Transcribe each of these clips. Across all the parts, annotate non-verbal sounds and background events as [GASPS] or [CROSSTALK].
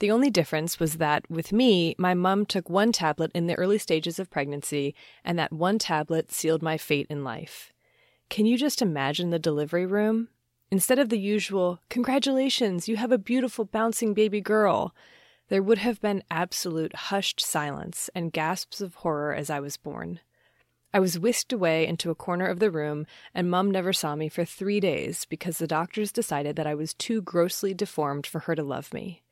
The only difference was that, with me, my mum took one tablet in the early stages of pregnancy, and that one tablet sealed my fate in life. Can you just imagine the delivery room? Instead of the usual, Congratulations, you have a beautiful bouncing baby girl, there would have been absolute hushed silence and gasps of horror as I was born. I was whisked away into a corner of the room, and Mum never saw me for three days because the doctors decided that I was too grossly deformed for her to love me.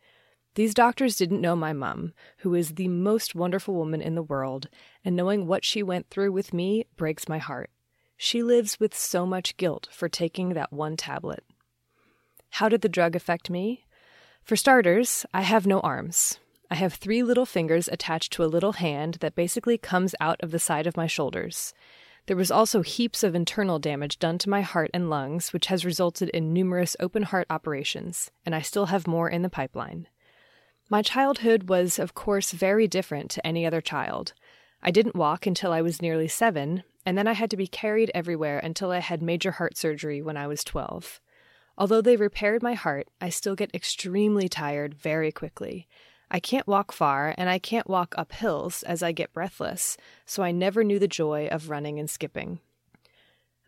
These doctors didn't know my mum, who is the most wonderful woman in the world, and knowing what she went through with me breaks my heart. She lives with so much guilt for taking that one tablet. How did the drug affect me? For starters, I have no arms. I have three little fingers attached to a little hand that basically comes out of the side of my shoulders. There was also heaps of internal damage done to my heart and lungs, which has resulted in numerous open heart operations, and I still have more in the pipeline. My childhood was, of course, very different to any other child. I didn't walk until I was nearly seven, and then I had to be carried everywhere until I had major heart surgery when I was 12. Although they repaired my heart, I still get extremely tired very quickly. I can't walk far, and I can't walk up hills as I get breathless, so I never knew the joy of running and skipping.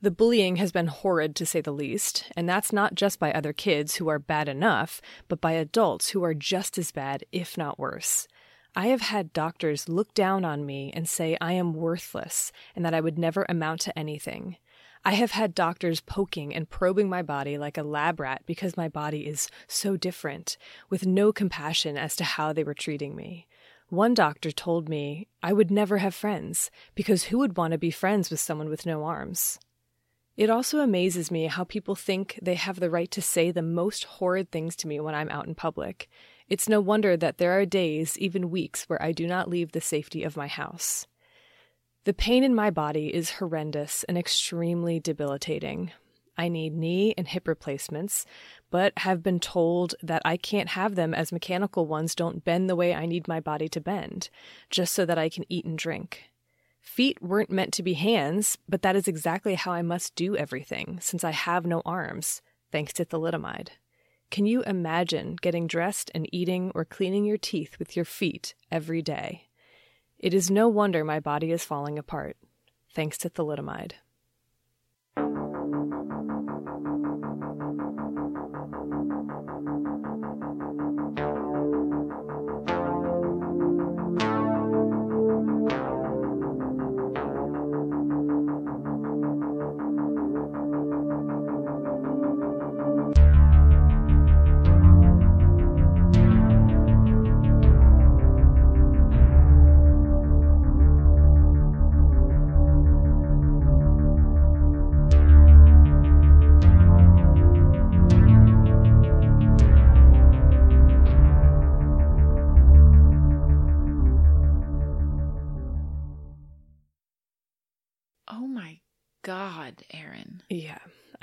The bullying has been horrid to say the least, and that's not just by other kids who are bad enough, but by adults who are just as bad, if not worse. I have had doctors look down on me and say I am worthless and that I would never amount to anything. I have had doctors poking and probing my body like a lab rat because my body is so different, with no compassion as to how they were treating me. One doctor told me I would never have friends because who would want to be friends with someone with no arms? It also amazes me how people think they have the right to say the most horrid things to me when I'm out in public. It's no wonder that there are days, even weeks, where I do not leave the safety of my house. The pain in my body is horrendous and extremely debilitating. I need knee and hip replacements, but have been told that I can't have them as mechanical ones don't bend the way I need my body to bend, just so that I can eat and drink. Feet weren't meant to be hands, but that is exactly how I must do everything, since I have no arms, thanks to thalidomide. Can you imagine getting dressed and eating or cleaning your teeth with your feet every day? It is no wonder my body is falling apart, thanks to thalidomide.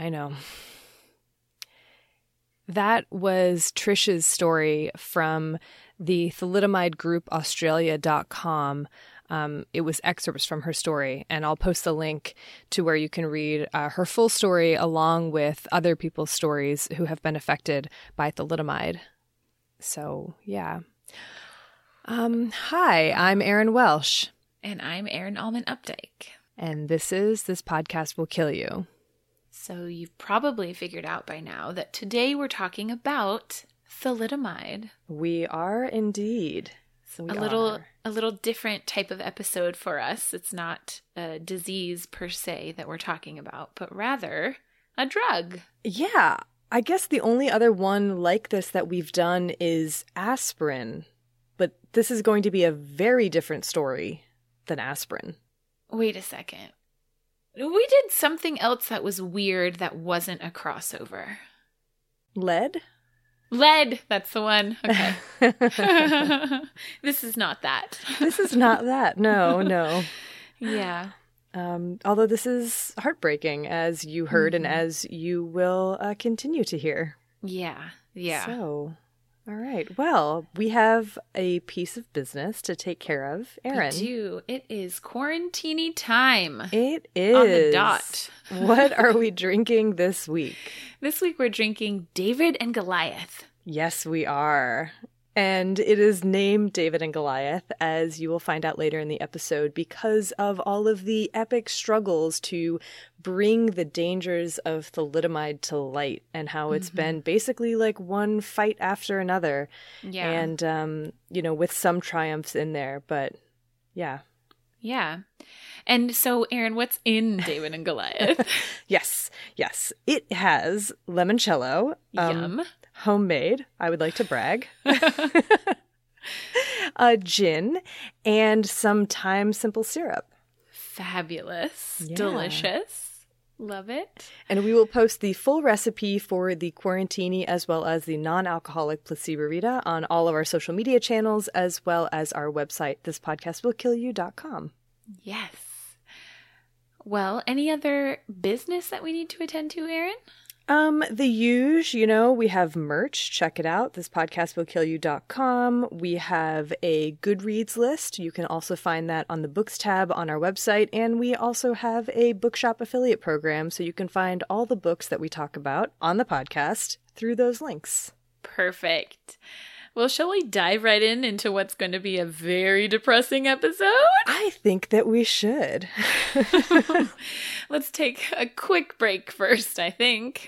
I know. That was Trisha's story from the thalidomide group australia.com. Um, it was excerpts from her story, and I'll post the link to where you can read uh, her full story along with other people's stories who have been affected by thalidomide. So, yeah. Um, hi, I'm Erin Welsh. And I'm Erin Alman Updike. And this is This Podcast Will Kill You. So, you've probably figured out by now that today we're talking about thalidomide. We are indeed. So a little are. a little different type of episode for us. It's not a disease per se that we're talking about, but rather a drug. Yeah. I guess the only other one like this that we've done is aspirin. But this is going to be a very different story than aspirin. Wait a second. We did something else that was weird that wasn't a crossover. Lead? Lead, that's the one. [LAUGHS] Okay. [LAUGHS] this is not that. this is not that. No, no. [LAUGHS] Yeah. Um, although this is heartbreaking, as you heard mm-hmm. and as you will uh, continue to hear. Yeah. Yeah. So, all right. Well, we have a piece of business to take care of. Erin. We do. It is quarantini time. It is. On the dot. [LAUGHS] what are we drinking this week? This week we're drinking David and Goliath. Yes, we are. And it is named David and Goliath, as you will find out later in the episode, because of all of the epic struggles to bring the dangers of thalidomide to light and how it's mm-hmm. been basically like one fight after another. Yeah. And, um, you know, with some triumphs in there, but yeah. Yeah. And so, Aaron, what's in David and Goliath? [LAUGHS] yes, yes. It has limoncello. Um, Yum homemade, I would like to brag. [LAUGHS] [LAUGHS] a gin and some thyme simple syrup. Fabulous. Yeah. Delicious. Love it. And we will post the full recipe for the quarantini as well as the non alcoholic Placiborita on all of our social media channels as well as our website, thispodcastwillkillyou.com. Yes. Well, any other business that we need to attend to, Erin? Um, the huge, you know, we have merch. Check it out. This podcast will kill you.com. We have a Goodreads list. You can also find that on the books tab on our website. And we also have a bookshop affiliate program. So you can find all the books that we talk about on the podcast through those links. Perfect. Well, shall we dive right in into what's going to be a very depressing episode? I think that we should. [LAUGHS] [LAUGHS] Let's take a quick break first, I think.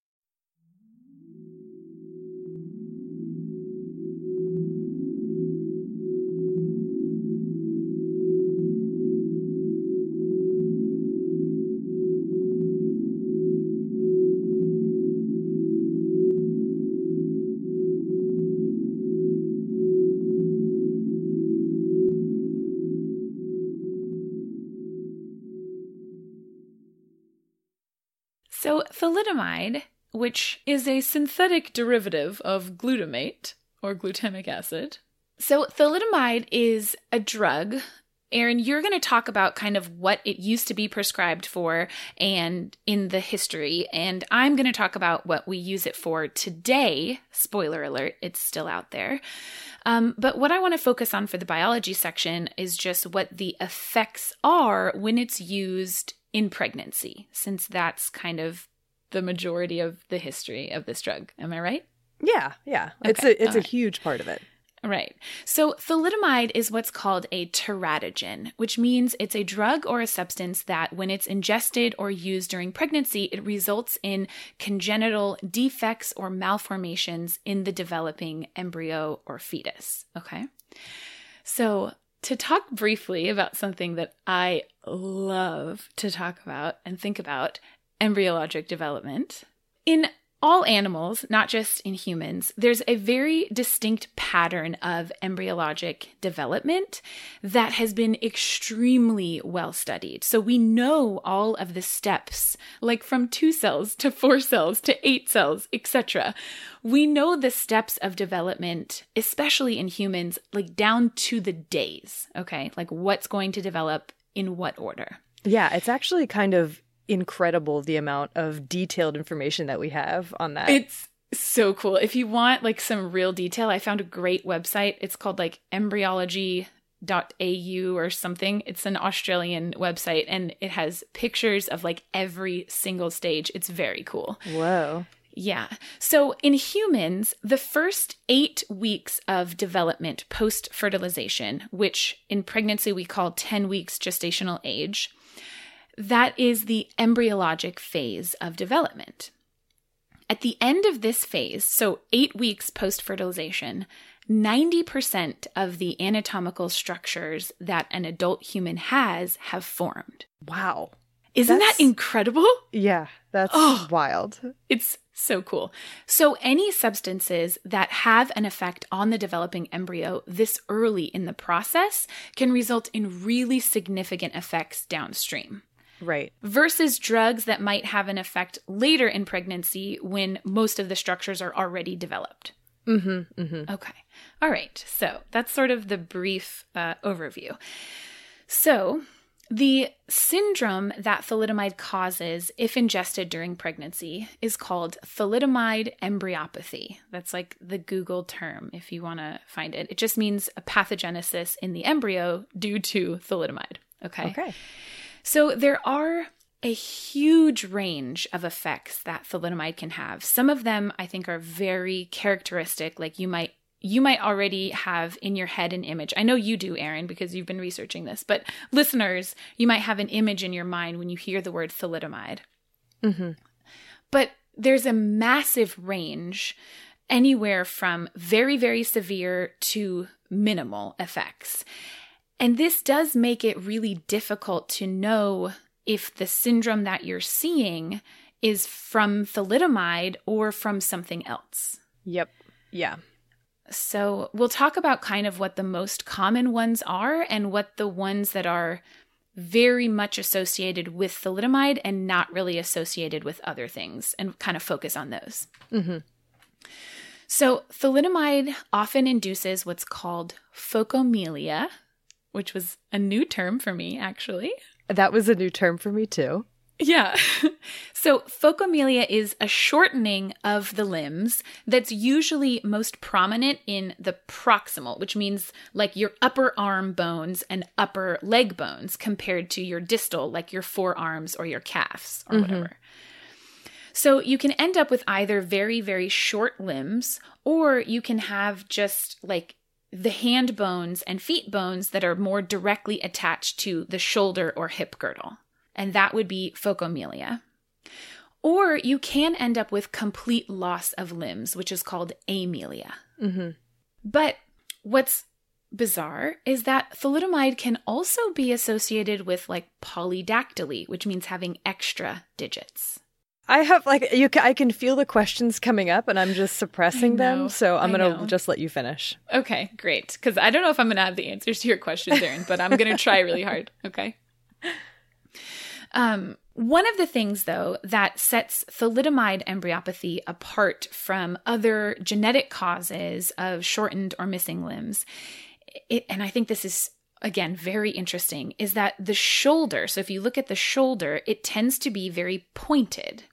Thalidomide, which is a synthetic derivative of glutamate or glutamic acid. So, thalidomide is a drug Erin, you're going to talk about kind of what it used to be prescribed for and in the history. And I'm going to talk about what we use it for today. Spoiler alert, it's still out there. Um, but what I want to focus on for the biology section is just what the effects are when it's used in pregnancy, since that's kind of the majority of the history of this drug. Am I right? Yeah, yeah. Okay. It's a it's a huge part of it. Right. So, thalidomide is what's called a teratogen, which means it's a drug or a substance that, when it's ingested or used during pregnancy, it results in congenital defects or malformations in the developing embryo or fetus. Okay. So, to talk briefly about something that I love to talk about and think about embryologic development. In all animals, not just in humans, there's a very distinct pattern of embryologic development that has been extremely well studied. So we know all of the steps, like from two cells to four cells to eight cells, etc. We know the steps of development, especially in humans, like down to the days, okay? Like what's going to develop in what order. Yeah, it's actually kind of incredible the amount of detailed information that we have on that. It's so cool. If you want like some real detail, I found a great website. It's called like embryology dot au or something. It's an Australian website and it has pictures of like every single stage. It's very cool. Whoa. Yeah. So in humans, the first eight weeks of development post fertilization, which in pregnancy we call 10 weeks gestational age, that is the embryologic phase of development. At the end of this phase, so eight weeks post fertilization, 90% of the anatomical structures that an adult human has have formed. Wow. Isn't that's, that incredible? Yeah, that's oh, wild. It's so cool. So, any substances that have an effect on the developing embryo this early in the process can result in really significant effects downstream. Right. Versus drugs that might have an effect later in pregnancy when most of the structures are already developed. Mm-hmm, mm-hmm. Okay. All right. So that's sort of the brief uh, overview. So, the syndrome that thalidomide causes if ingested during pregnancy is called thalidomide embryopathy. That's like the Google term if you want to find it. It just means a pathogenesis in the embryo due to thalidomide. Okay. Okay. So there are a huge range of effects that thalidomide can have. Some of them I think are very characteristic, like you might you might already have in your head an image. I know you do, Erin, because you've been researching this, but listeners, you might have an image in your mind when you hear the word thalidomide. Mm-hmm. But there's a massive range, anywhere from very, very severe to minimal effects. And this does make it really difficult to know if the syndrome that you're seeing is from thalidomide or from something else. Yep. Yeah. So, we'll talk about kind of what the most common ones are and what the ones that are very much associated with thalidomide and not really associated with other things and kind of focus on those. Mm-hmm. So, thalidomide often induces what's called phocomelia, which was a new term for me, actually. That was a new term for me, too. Yeah. [LAUGHS] so, phocomelia is a shortening of the limbs that's usually most prominent in the proximal, which means like your upper arm bones and upper leg bones compared to your distal, like your forearms or your calves or mm-hmm. whatever. So, you can end up with either very, very short limbs, or you can have just like the hand bones and feet bones that are more directly attached to the shoulder or hip girdle. And that would be phocomelia. Or you can end up with complete loss of limbs, which is called amelia. Mm-hmm. But what's bizarre is that thalidomide can also be associated with like polydactyly, which means having extra digits. I have like you. I can feel the questions coming up, and I'm just suppressing them. So I'm gonna just let you finish. Okay, great. Because I don't know if I'm gonna have the answers to your questions, Erin, but I'm gonna try really hard. Okay. Um, one of the things, though, that sets thalidomide embryopathy apart from other genetic causes of shortened or missing limbs, it, and I think this is again, very interesting, is that the shoulder, so if you look at the shoulder, it tends to be very pointed.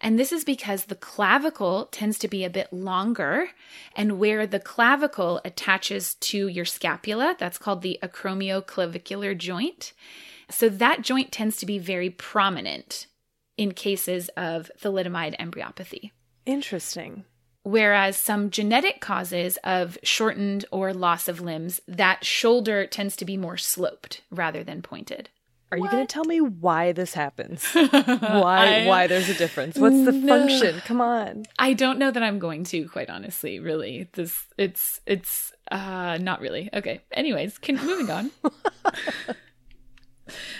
And this is because the clavicle tends to be a bit longer, and where the clavicle attaches to your scapula, that's called the acromioclavicular joint. So that joint tends to be very prominent in cases of thalidomide embryopathy. Interesting. Whereas some genetic causes of shortened or loss of limbs, that shoulder tends to be more sloped rather than pointed. Are you going to tell me why this happens? [LAUGHS] why I- why there's a difference? What's the No. function? Come on. I don't know that I'm going to, quite honestly, really. This it's it's uh not really. Okay. Anyways, can moving on. [LAUGHS]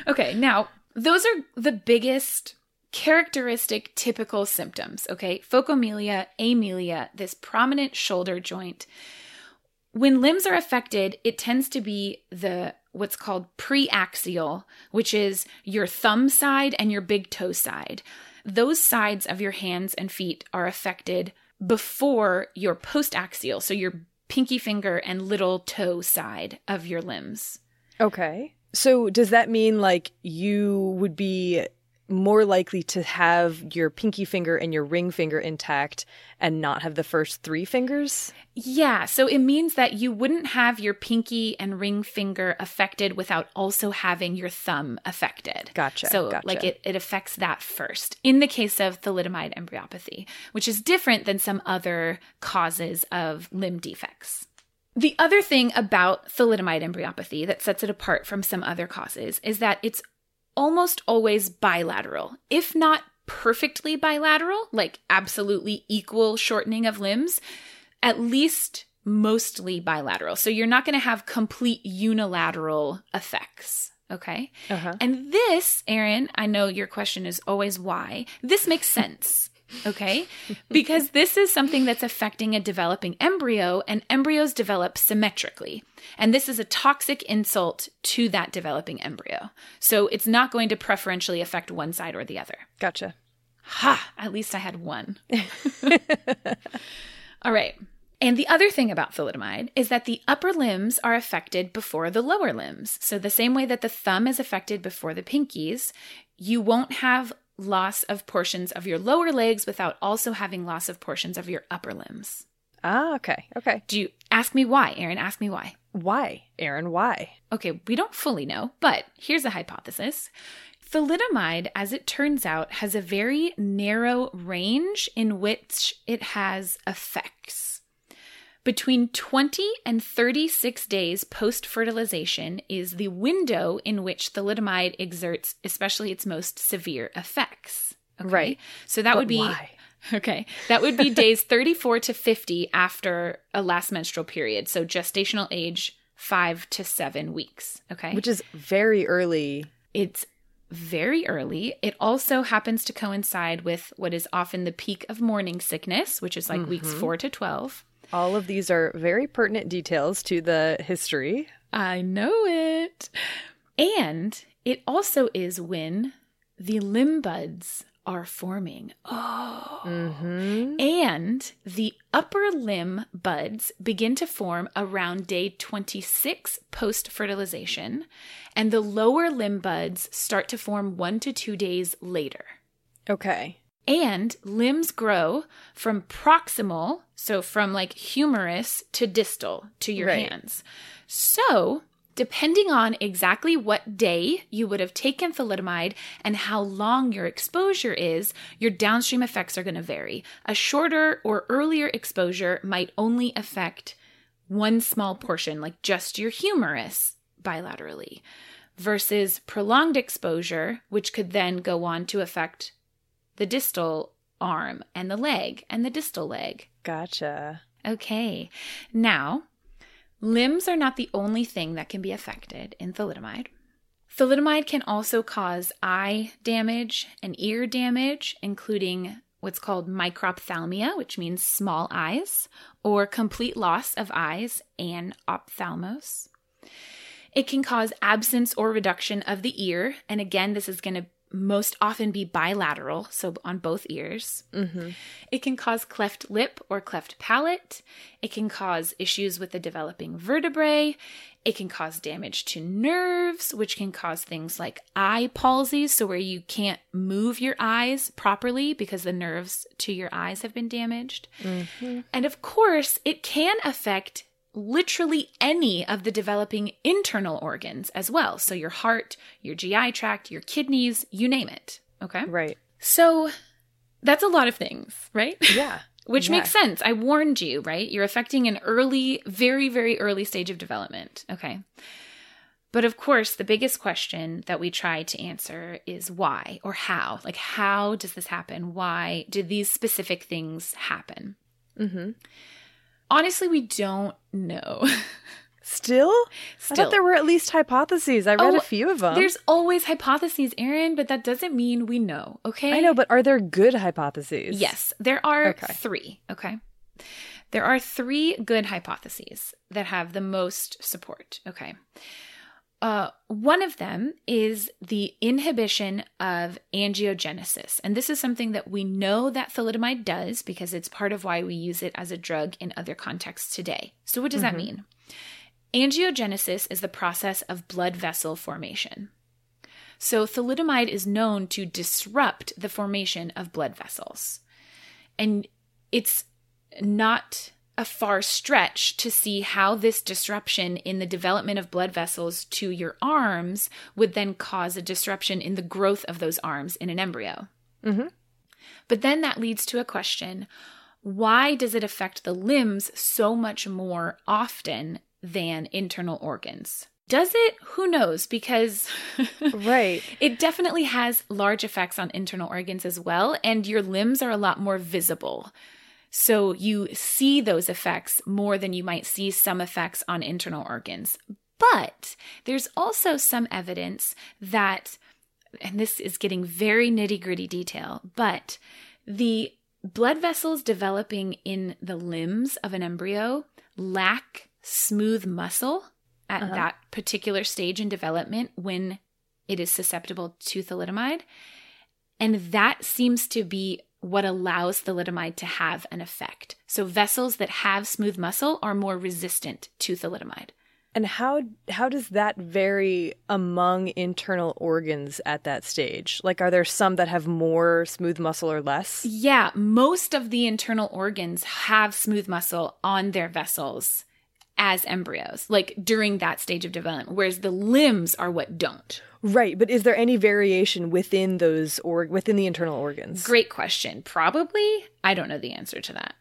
okay, now those are the biggest characteristic typical symptoms, okay? Phocomelia, amelia, this prominent shoulder joint. When limbs are affected, it tends to be the what's called preaxial, which is your thumb side and your big toe side. Those sides of your hands and feet are affected before your postaxial, so your pinky finger and little toe side of your limbs. Okay. So does that mean like you would be more likely to have your pinky finger and your ring finger intact and not have the first three fingers? Yeah, so it means that you wouldn't have your pinky and ring finger affected without also having your thumb affected. Gotcha, So, gotcha. like, it, it affects that first in the case of thalidomide embryopathy, which is different than some other causes of limb defects. The other thing about thalidomide embryopathy that sets it apart from some other causes is that it's almost always bilateral, if not perfectly bilateral, like absolutely equal shortening of limbs, at least mostly bilateral. So you're not going to have complete unilateral effects. Okay. Uh-huh. And this, Aaron, I know your question is always why. This makes sense. Okay. because this is something that's affecting a developing embryo, and embryos develop symmetrically. And this is a toxic insult to that developing embryo. So it's not going to preferentially affect one side or the other. Gotcha. Ha! At least I had one. [LAUGHS] All right. And the other thing about thalidomide is that the upper limbs are affected before the lower limbs. So, the same way that the thumb is affected before the pinkies, you won't have loss of portions of your lower legs without also having loss of portions of your upper limbs. Ah, okay. Okay. Do you ask me why, Aaron? Ask me why. Why, Aaron? Why? Okay, we don't fully know, but here's a hypothesis. Thalidomide, as it turns out, has a very narrow range in which it has effects. Between 20 and 36 days post fertilization is the window in which thalidomide exerts, especially its most severe effects. Okay? Right. So that But would be why? [LAUGHS] Okay. That would be days [LAUGHS] 34 to 50 after a last menstrual period. So gestational age five to seven weeks. Okay. Which is very early. it's very early. It also happens to coincide with what is often the peak of morning sickness, which is like weeks mm-hmm. four to 12. All of these are very pertinent details to the history. I know it. And it also is when the limb buds are forming. Oh. Mm-hmm. And the upper limb buds begin to form around day 26 post fertilization, and the lower limb buds start to form one to two days later. Okay. And limbs grow from proximal, so from like humerus to distal to your Right. hands. So, depending on exactly what day you would have taken thalidomide and how long your exposure is, your downstream effects are going to vary. A shorter or earlier exposure might only affect one small portion, like just your humerus bilaterally, versus prolonged exposure, which could then go on to affect the distal arm and the leg and the distal leg. Gotcha. Okay. Now, limbs are not the only thing that can be affected in thalidomide. Thalidomide can also cause eye damage and ear damage, including what's called microphthalmia, which means small eyes, or complete loss of eyes and ophthalmos. It can cause absence or reduction of the ear, and again, this is going to most often be bilateral, so on both ears. Mm-hmm. It can cause cleft lip or cleft palate. It can cause issues with the developing vertebrae. It can cause damage to nerves, which can cause things like eye palsy, so where you can't move your eyes properly because the nerves to your eyes have been damaged. And of course, it can affect literally any of the developing internal organs as well. So your heart, your GI tract, your kidneys, you name it. Okay. Right. So that's a lot of things, right? Yeah. [LAUGHS] Which Yeah. makes sense. I warned you, right? You're affecting an early, very, very early stage of development. Okay. But of course, the biggest question that we try to answer is why or how. Like, how does this happen? Why did these specific things happen? Mm-hmm. Honestly, we don't know. [LAUGHS] Still? I Still. thought there were at least hypotheses. I read Oh, a few of them. There's always hypotheses, Aaron, but that doesn't mean we know, okay? I know, but are there good hypotheses? Yes, there are Okay. three. Okay. There are three good hypotheses that have the most support. Okay. Uh, one of them is the inhibition of angiogenesis. And this is something that we know that thalidomide does because it's part of why we use it as a drug in other contexts today. So, what does that mean? Angiogenesis is the process of blood vessel formation. So, thalidomide is known to disrupt the formation of blood vessels. And it's not a far stretch to see how this disruption in the development of blood vessels to your arms would then cause a disruption in the growth of those arms in an embryo. Mhm. But then that leads to a question why does it affect the limbs so much more often than internal organs? Does it? Who knows? Because [LAUGHS] Right. it definitely has large effects on internal organs as well, and your limbs are a lot more visible. So you see those effects more than you might see some effects on internal organs. But there's also some evidence that, and this is getting very nitty gritty detail, but the blood vessels developing in the limbs of an embryo lack smooth muscle at Uh-huh. that particular stage in development when it is susceptible to thalidomide. And that seems to be what allows thalidomide to have an effect. So vessels that have smooth muscle are more resistant to thalidomide. And how how does that vary among internal organs at that stage? Like are there some that have more smooth muscle or less? Yeah, most of the internal organs have smooth muscle on their vessels as embryos, like during that stage of development, whereas the limbs are what don't. Right, but is there any variation within those or within the internal organs? Great question. Probably. I don't know the answer to that.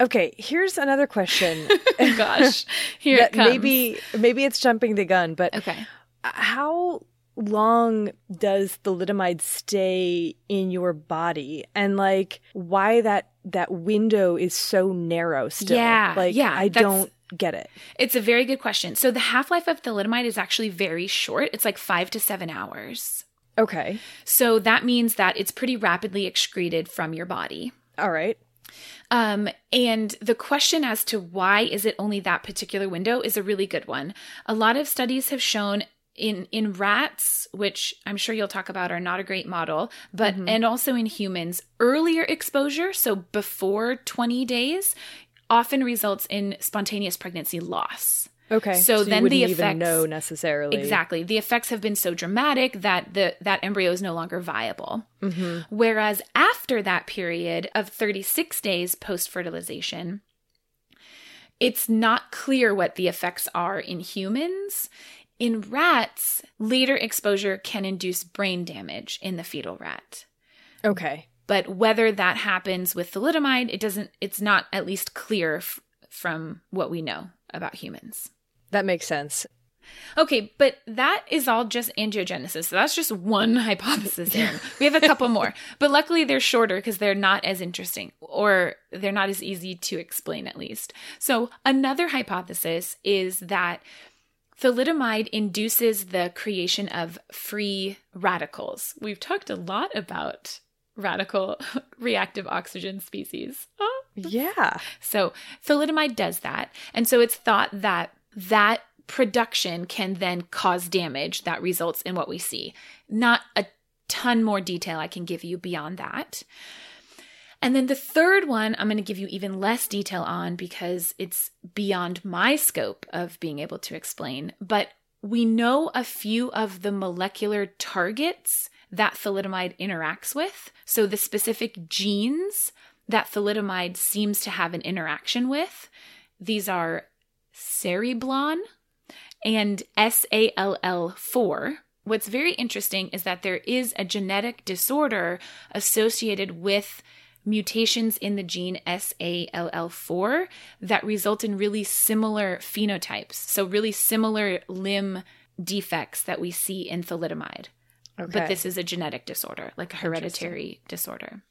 Okay, here's another question. [LAUGHS] Gosh, [LAUGHS] here it comes. maybe maybe it's jumping the gun, but Okay. how long does thalidomide stay in your body and like why that that window is so narrow still Yeah, like yeah, i don't get it It's a very good question. So the half life of thalidomide is actually very short. It's like five to seven hours. okay So that means that it's pretty rapidly excreted from your body. all right Um, and the question as to why is it only that particular window is a really good one. A lot of studies have shown in in rats, which I'm sure you'll talk about, are not a great model, but and also in humans, earlier exposure, so before 20 days, often results in spontaneous pregnancy loss. okay So you then the even effects- know necessarily Exactly. The effects have been so dramatic that the that embryo is no longer viable. hmm Whereas after that period of 36 days post fertilization, it's not clear what the effects are in humans. In rats, later exposure can induce brain damage in the fetal rat. okay But whether that happens with thalidomide, it doesn't it's not at least clear f- from what we know about humans. that makes sense Okay, but that is all just angiogenesis. So that's just one [LAUGHS] hypothesis. We have a couple more, [LAUGHS] but luckily they're shorter because they're not as interesting or they're not as easy to explain, at least. So, another hypothesis is that thalidomide induces the creation of free radicals. We've talked a lot about radical [LAUGHS] reactive oxygen species. Oh, yeah so thalidomide does that. And so it's thought that that production can then cause damage that results in what we see. Not a ton more detail I can give you beyond that. And then the third one, I'm going to give you even less detail on because it's beyond my scope of being able to explain. But we know a few of the molecular targets that thalidomide interacts with. So the specific genes that thalidomide seems to have an interaction with. These are cereblon and SALL4. What's very interesting is that there is a genetic disorder associated with mutations in the gene SALL4 that result in really similar phenotypes. So, really similar limb defects that we see in thalidomide. Okay. But this is a genetic disorder, like a hereditary disorder.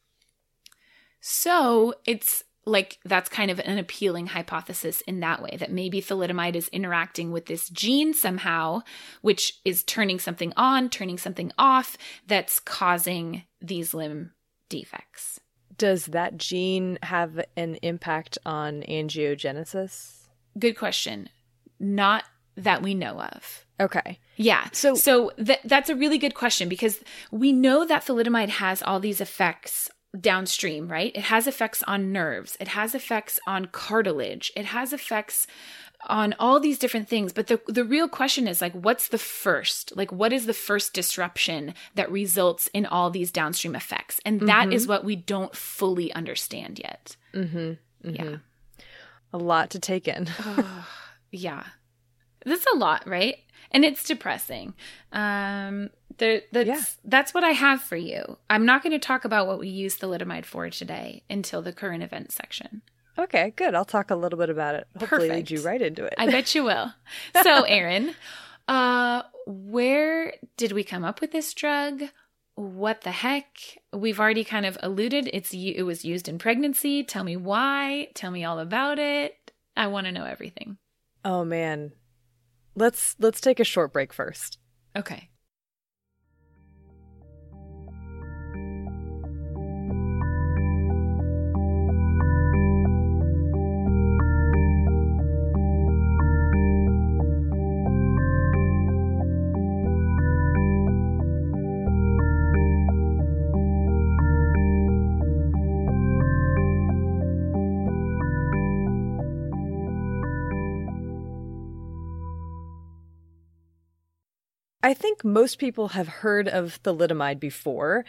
So, it's like that's kind of an appealing hypothesis in that way that maybe thalidomide is interacting with this gene somehow, which is turning something on, turning something off, that's causing these limb defects does that gene have an impact on angiogenesis? Good question. Not that we know of. Okay. Yeah. So so th- that's a really good question because we know that thalidomide has all these effects downstream, right? It has effects on nerves. It has effects on cartilage. It has effects on all these different things but the the real question is like what's the first like what is the first disruption that results in all these downstream effects and mm-hmm. that is mm-hmm. what we don't fully understand yet mm-hmm. Mm-hmm. yeah a lot to take in oh, [SIGHS] yeah that's a lot right and it's depressing um there, that's yeah. that's what I have for you. I'm not going to talk about what we use thalidomide for today until the current events section. Okay, good. I'll talk a little bit about it. Hopefully, Perfect. lead you right into it. I bet you will. [LAUGHS] So, Erin, uh, where did we come up with this drug? What the heck? We've already kind of alluded. It's it was used in pregnancy. Tell me why. Tell me all about it. I want to know everything. Oh man, let's let's take a short break first. Okay. I think most people have heard of thalidomide before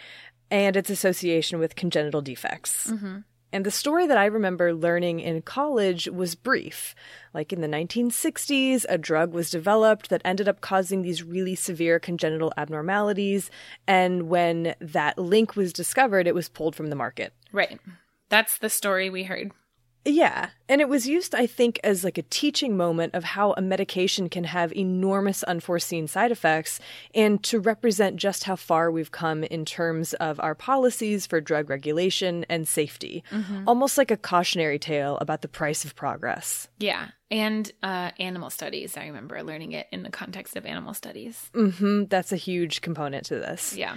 and its association with congenital defects. Mm-hmm. And the story that I remember learning in college was brief. Like in the 1960s, a drug was developed that ended up causing these really severe congenital abnormalities. And when that link was discovered, it was pulled from the market. Right. That's the story we heard. Yeah. And it was used, I think, as like a teaching moment of how a medication can have enormous unforeseen side effects and to represent just how far we've come in terms of our policies for drug regulation and safety. Mm-hmm. Almost like a cautionary tale about the price of progress. Yeah. And uh, animal studies. I remember learning it in the context of animal studies. Mm-hmm. That's a huge component to this. Yeah.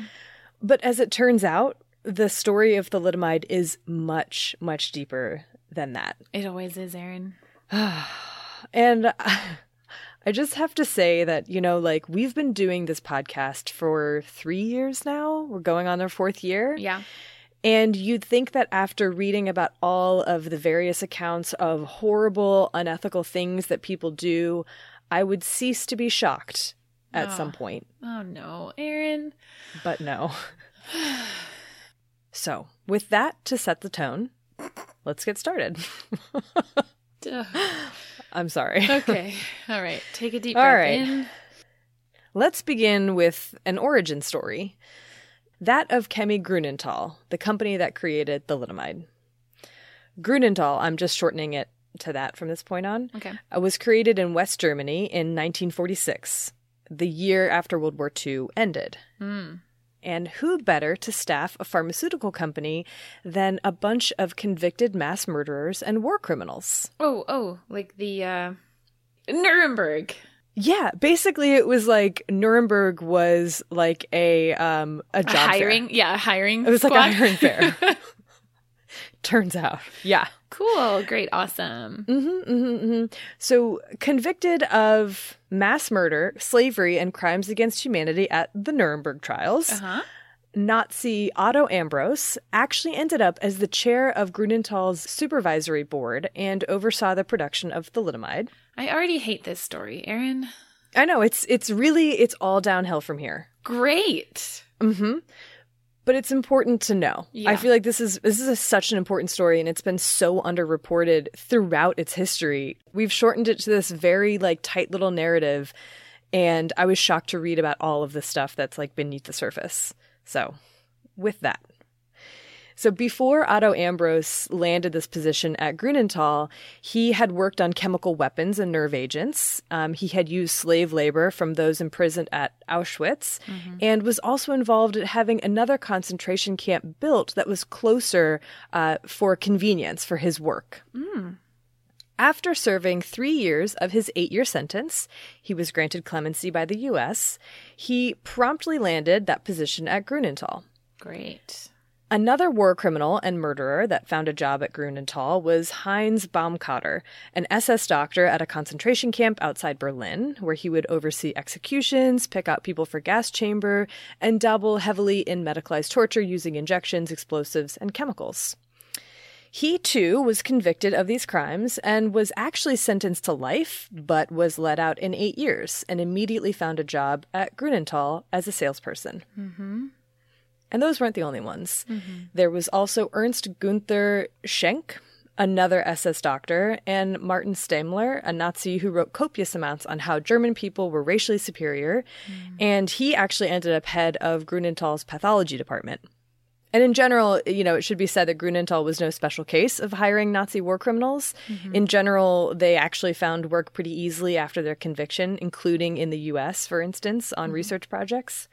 But as it turns out, the story of thalidomide is much, much deeper than that. It always is, Erin. [SIGHS] and [LAUGHS] I just have to say that, you know, like we've been doing this podcast for three years now. We're going on our fourth year. Yeah. And you'd think that after reading about all of the various accounts of horrible, unethical things that people do, I would cease to be shocked at oh. some point. Oh no, Erin. But no. [SIGHS] so, with that to set the tone, let's get started. [LAUGHS] I'm sorry. Okay. [LAUGHS] All right. Take a deep breath All right. in. Let's begin with an origin story. That of Chemie Grunenthal, the company that created thalidomide. Grunenthal, I'm just shortening it to that from this point on, okay. Uh, was created in West Germany in 1946, the year after World War II ended. Mm. And who better to staff a pharmaceutical company than a bunch of convicted mass murderers and war criminals? Oh, oh, like the uh, Nuremberg. Yeah, basically it was like Nuremberg was like a um a job a hiring, fair. yeah, hiring. It was squad. like a hiring fair. [LAUGHS] Turns out, yeah. Cool, great, awesome. Mm-hmm, mm-hmm, mm-hmm. So, convicted of mass murder, slavery, and crimes against humanity at the Nuremberg trials, uh-huh. Nazi Otto Ambros actually ended up as the chair of Grunenthal's supervisory board and oversaw the production of thalidomide. I already hate this story, Erin. I know it's it's really it's all downhill from here. Great. Mhm. But it's important to know. Yeah. I feel like this is this is a, such an important story and it's been so underreported throughout its history. We've shortened it to this very like tight little narrative and I was shocked to read about all of the stuff that's like beneath the surface. So, with that. So before Otto Ambros landed this position at Grunenthal, he had worked on chemical weapons and nerve agents. Um, he had used slave labor from those imprisoned at Auschwitz and was also involved in having another concentration camp built that was closer uh, for convenience for his work. After serving three years of his eight year sentence, he was granted clemency by the U.S. He promptly landed that position at Grunenthal. Great. Another war criminal and murderer that found a job at Grunenthal was Heinz Baumkotter, an SS doctor at a concentration camp outside Berlin, where he would oversee executions, pick out people for gas chamber, and dabble heavily in medicalized torture using injections, explosives, and chemicals. He too was convicted of these crimes and was actually sentenced to life, but was let out in eight years and immediately found a job at Grunenthal as a salesperson. Mm-hmm. And those weren't the only ones. Mm-hmm. There was also Ernst Gunther Schenk, another SS doctor, and Martin Staemmler, a Nazi who wrote copious amounts on how German people were racially superior. Mm. And he actually ended up head of Grunenthal's pathology department. And in general, you know, it should be said that Grunenthal was no special case of hiring Nazi war criminals. Mm-hmm. In general, they actually found work pretty easily after their conviction, including in the US, for instance, on mm-hmm. research projects.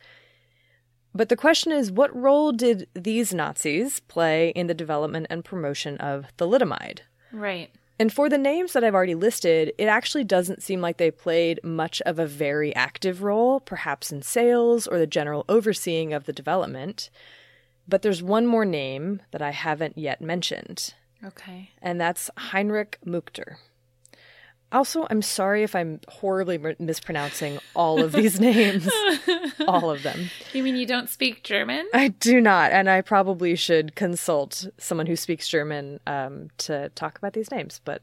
But the question is what role did these Nazis play in the development and promotion of thalidomide? Right. And for the names that I've already listed, it actually doesn't seem like they played much of a very active role, perhaps in sales or the general overseeing of the development. But there's one more name that I haven't yet mentioned, Okay. and that's Heinrich Mückter. Also, I'm sorry if I'm horribly mispronouncing all of these names, [LAUGHS] all of them. You mean you don't speak German? I do not, and I probably should consult someone who speaks German um, to talk about these names, but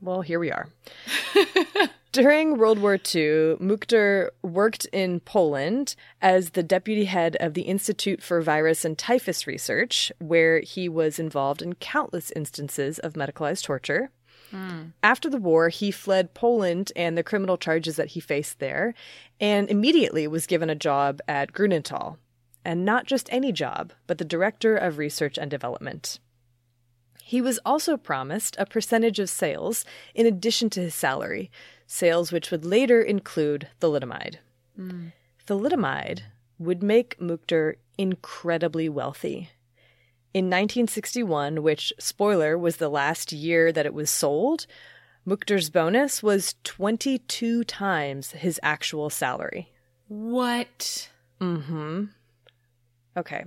well, here we are. [LAUGHS] During World War II, Mückter worked in Poland as the deputy head of the Institute for Virus and Typhus Research, where he was involved in countless instances of medicalized torture. Mm. After the war, he fled Poland and the criminal charges that he faced there, and immediately was given a job at Grunenthal. And not just any job, but the director of research and development. He was also promised a percentage of sales in addition to his salary, sales which would later include thalidomide. Mm. Thalidomide would make Mückter incredibly wealthy. In 1961, which, spoiler, was the last year that it was sold, Mückter's bonus was 22 times his actual salary. What? Mm hmm. Okay.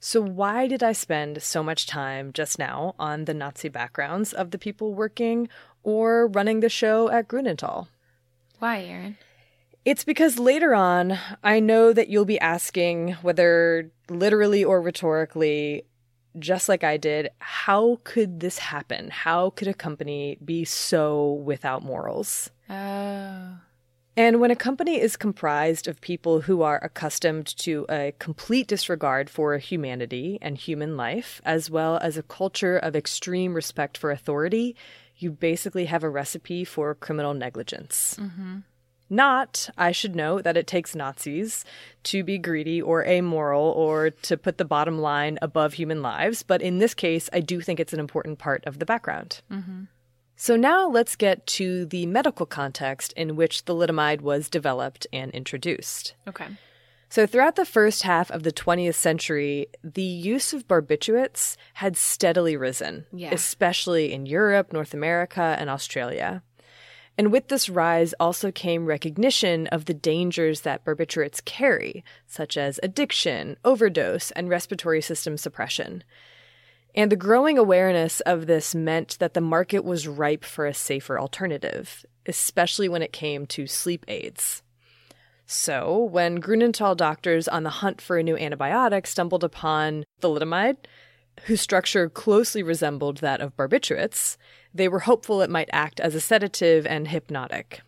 So, why did I spend so much time just now on the Nazi backgrounds of the people working or running the show at Grunenthal? Why, Aaron? It's because later on, I know that you'll be asking, whether literally or rhetorically, just like I did, how could this happen? How could a company be so without morals? Oh. And when a company is comprised of people who are accustomed to a complete disregard for humanity and human life, as well as a culture of extreme respect for authority, you basically have a recipe for criminal negligence. Mm-hmm. Not, I should note, that it takes Nazis to be greedy or amoral or to put the bottom line above human lives, but in this case, I do think it's an important part of the background. Mm-hmm. So now let's get to the medical context in which thalidomide was developed and introduced. Okay. So throughout the first half of the 20th century, the use of barbiturates had steadily risen, Yeah. especially in Europe, North America, and Australia. And with this rise also came recognition of the dangers that barbiturates carry, such as addiction, overdose, and respiratory system suppression. And the growing awareness of this meant that the market was ripe for a safer alternative, especially when it came to sleep aids. So, when Grunenthal doctors on the hunt for a new antibiotic stumbled upon thalidomide, whose structure closely resembled that of barbiturates, they were hopeful it might act as a sedative and hypnotic.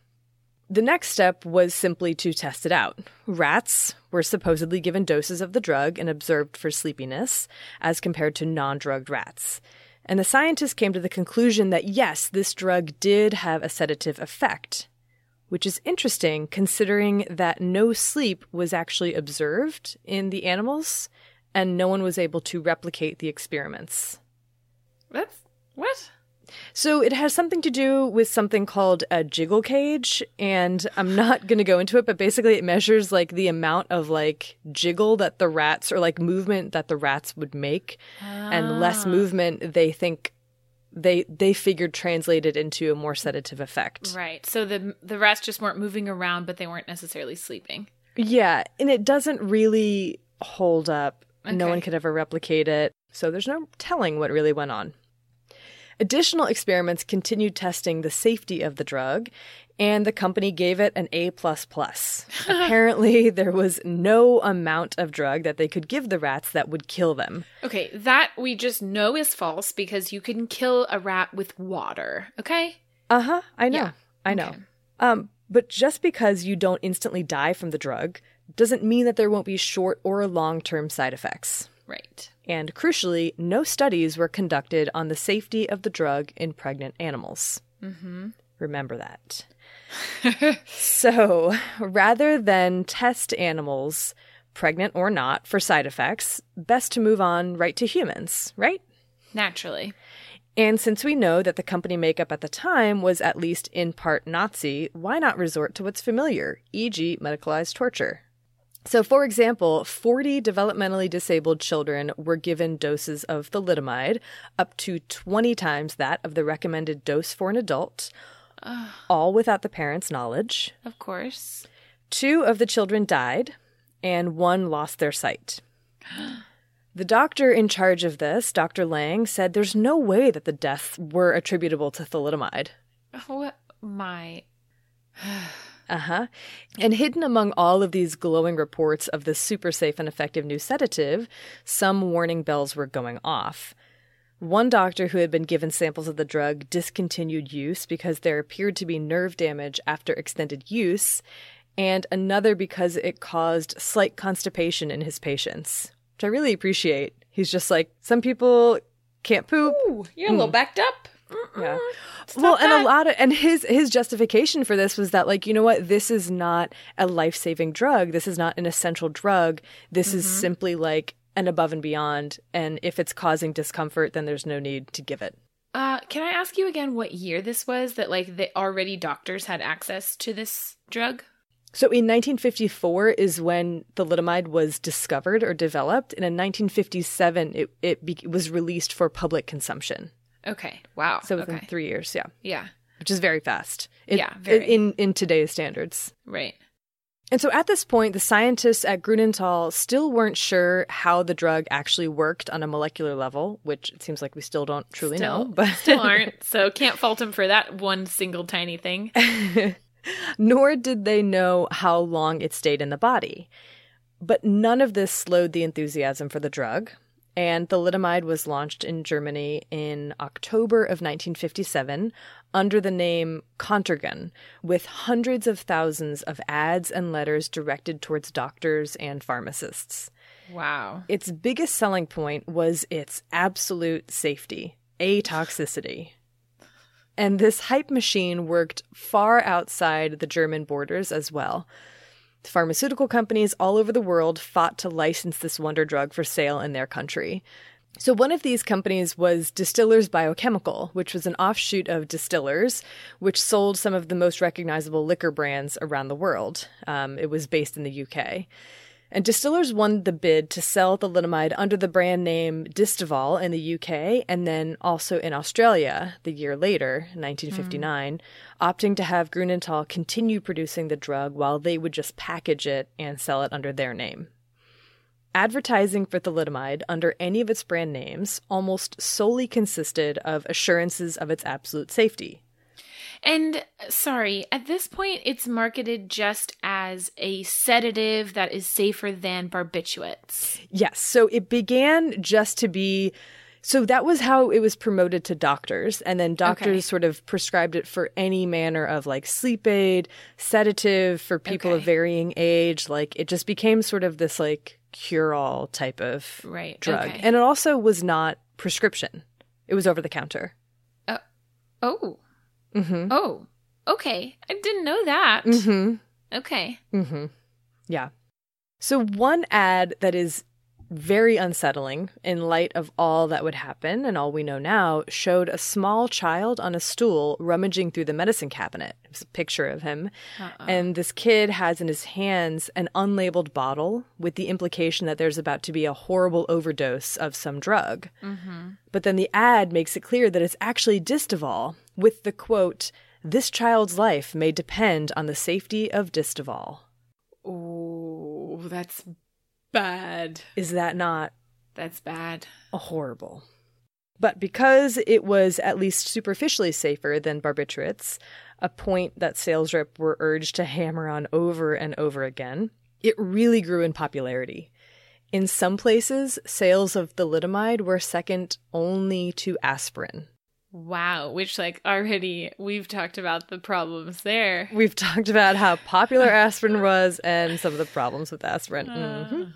The next step was simply to test it out. Rats were supposedly given doses of the drug and observed for sleepiness, as compared to non drugged rats. And the scientists came to the conclusion that yes, this drug did have a sedative effect, which is interesting considering that no sleep was actually observed in the animals and no one was able to replicate the experiments. That's what? So it has something to do with something called a jiggle cage, and I'm not [LAUGHS] going to go into it, but basically it measures like the amount of like jiggle that the rats or like movement that the rats would make, and less ah. movement they think they they figured translated into a more sedative effect. Right. So the the rats just weren't moving around, but they weren't necessarily sleeping. Yeah, and it doesn't really hold up. No one could ever replicate it, so there's no telling what really went on. Additional experiments continued testing the safety of the drug, and the company gave it an A++. [LAUGHS] Apparently, there was no amount of drug that they could give the rats that would kill them. Okay, that we just know is false because you can kill a rat with water. Okay. Uh-huh, I know. Yeah. I know. Okay. Um, but just because you don't instantly die from the drug doesn't mean that there won't be short or long-term side effects. Right. And crucially, no studies were conducted on the safety of the drug in pregnant animals. Mm-hmm. Remember that. [LAUGHS] so, rather than test animals, pregnant or not, for side effects, best to move on right to humans, right? Naturally. And since we know that the company makeup at the time was at least in part Nazi, why not resort to what's familiar, e.g., medicalized torture? So, for example, 40 developmentally disabled children were given doses of thalidomide, up to 20 times that of the recommended dose for an adult, all without the parents' knowledge. Of course. Two of the children died, and one lost their sight. [GASPS] The doctor in charge of this, Dr. Lang, said there's no way that the deaths were attributable to thalidomide. Oh my. [SIGHS] [SIGHS] Uh huh. And hidden among all of these glowing reports of this super safe and effective new sedative, some warning bells were going off. One doctor who had been given samples of the drug discontinued use because there appeared to be nerve damage after extended use, and another because it caused slight constipation in his patients, which I really appreciate. He's just like, some people can't poop. Ooh, you're a little backed up. Yeah. Stop well, and that. a lot of and his his justification for this was that like you know what this is not a life saving drug. This is not an essential drug. This is simply like an above and beyond. And if it's causing discomfort, then there's no need to give it. Uh, can I ask you again what year this was that like the already doctors had access to this drug? So in 1954 is when thalidomide was discovered or developed, and in 1957 it it be- was released for public consumption. Okay. Wow. So within okay. three years, yeah, Yeah. which is very fast. It- Yeah, very. in in today's standards. Right. And so at this point, the scientists at Grunenthal still weren't sure how the drug actually worked on a molecular level, which it seems like we still don't truly Still, know. But still [LAUGHS] aren't. So can't fault them for that one single tiny thing. [LAUGHS] nor did they know how long it stayed in the body. But none of this slowed the enthusiasm for the drug, and thalidomide was launched in Germany in October of 1957 under the name Contergan, with hundreds of thousands of ads and letters directed towards doctors and pharmacists. Wow. Its biggest selling point was its absolute safety, atoxicity. And this hype machine worked far outside the German borders as well. Pharmaceutical companies all over the world fought to license this wonder drug for sale in their country. So, one of these companies was Distillers Biochemical, which was an offshoot of Distillers, which sold some of the most recognizable liquor brands around the world. Um, it was based in the UK. And Distillers won the bid to sell thalidomide under the brand name Distaval in the UK and then also in Australia the year later, 1959, opting to have Grunenthal continue producing the drug while they would just package it and sell it under their name. Advertising for thalidomide under any of its brand names almost solely consisted of assurances of its absolute safety. And uh, sorry, at this point, it's marketed just as a sedative that is safer than barbiturates. Yes. So it began just to be. So that was how it was promoted to doctors. And then doctors Okay. sort of prescribed it for any manner of like sleep aid, sedative for people of varying age. Like it just became sort of this like cure all type of Right. drug. Okay. And it also was not prescription, it was over the counter. Uh, oh. Mm Oh. Okay. I didn't know that. hmm. Mm Okay. hmm. Mm hmm. Yeah. So, one ad that is very unsettling in light of all that would happen and all we know now showed a small child on a stool rummaging through the medicine cabinet. It was a picture of him. Uh-uh. And this kid has in his hands an unlabeled bottle with the implication that there's about to be a horrible overdose of some drug. Mm-hmm. But then the ad makes it clear that it's actually Distaval with the quote, This child's life may depend on the safety of Distaval. Oh, that's bad. Is that not That's bad. a horrible? But because it was at least superficially safer than barbiturates, a point that sales rep were urged to hammer on over and over again, it really grew in popularity. In some places, sales of thalidomide were second only to aspirin. Wow. Which, like, already we've talked about the problems there. We've talked about how popular [LAUGHS] aspirin was and some of the problems with aspirin. Mhm.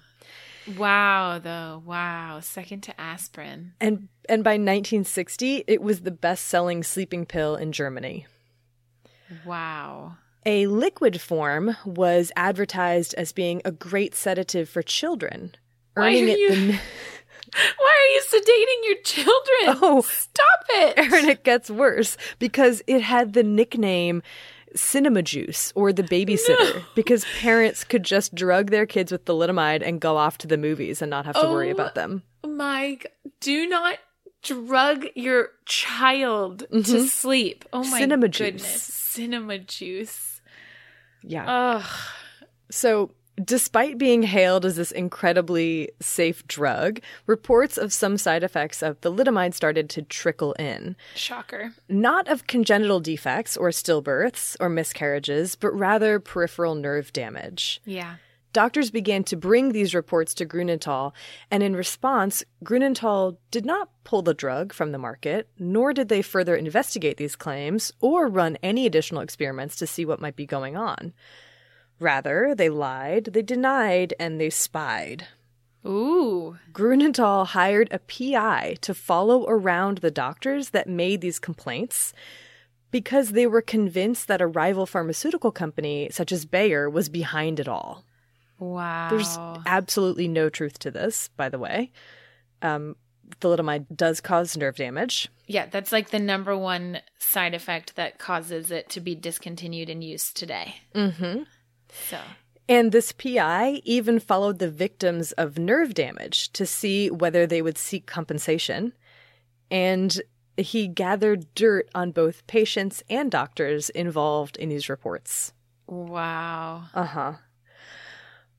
Wow, though. Wow. Second to aspirin. And and by 1960, it was the best-selling sleeping pill in Germany. Wow. A liquid form was advertised as being a great sedative for children, Why earning are it you- the [LAUGHS] Why are you sedating your children? Oh. stop it. Aaron, it gets worse because it had the nickname Cinema Juice or the babysitter [LAUGHS] because parents could just drug their kids with thalidomide and go off to the movies and not have to worry Oh. about them. Mike, do not drug your child to Mhm. sleep. Oh my Cinema juice. goodness. Cinema juice. Yeah. Ugh. So, despite being hailed as this incredibly safe drug, reports of some side effects of thalidomide started to trickle in. Shocker. Not of congenital defects or stillbirths or miscarriages, but rather peripheral nerve damage. Yeah. Doctors began to bring these reports to Grunenthal, and in response, Grunenthal did not pull the drug from the market, nor did they further investigate these claims or run any additional experiments to see what might be going on. Rather, they lied, they denied, and they spied. Ooh. Grunenthal hired a PI to follow around the doctors that made these complaints because they were convinced that a rival pharmaceutical company, such as Bayer, was behind it all. Wow. There's absolutely no truth to this, by the way. Um, thalidomide does cause nerve damage. yeah, that's like the number one side effect that causes it to be discontinued in use today. Mm-hmm. So, And this PI even followed the victims of nerve damage to see whether they would seek compensation. And he gathered dirt on both patients and doctors involved in these reports. wow. Uh huh.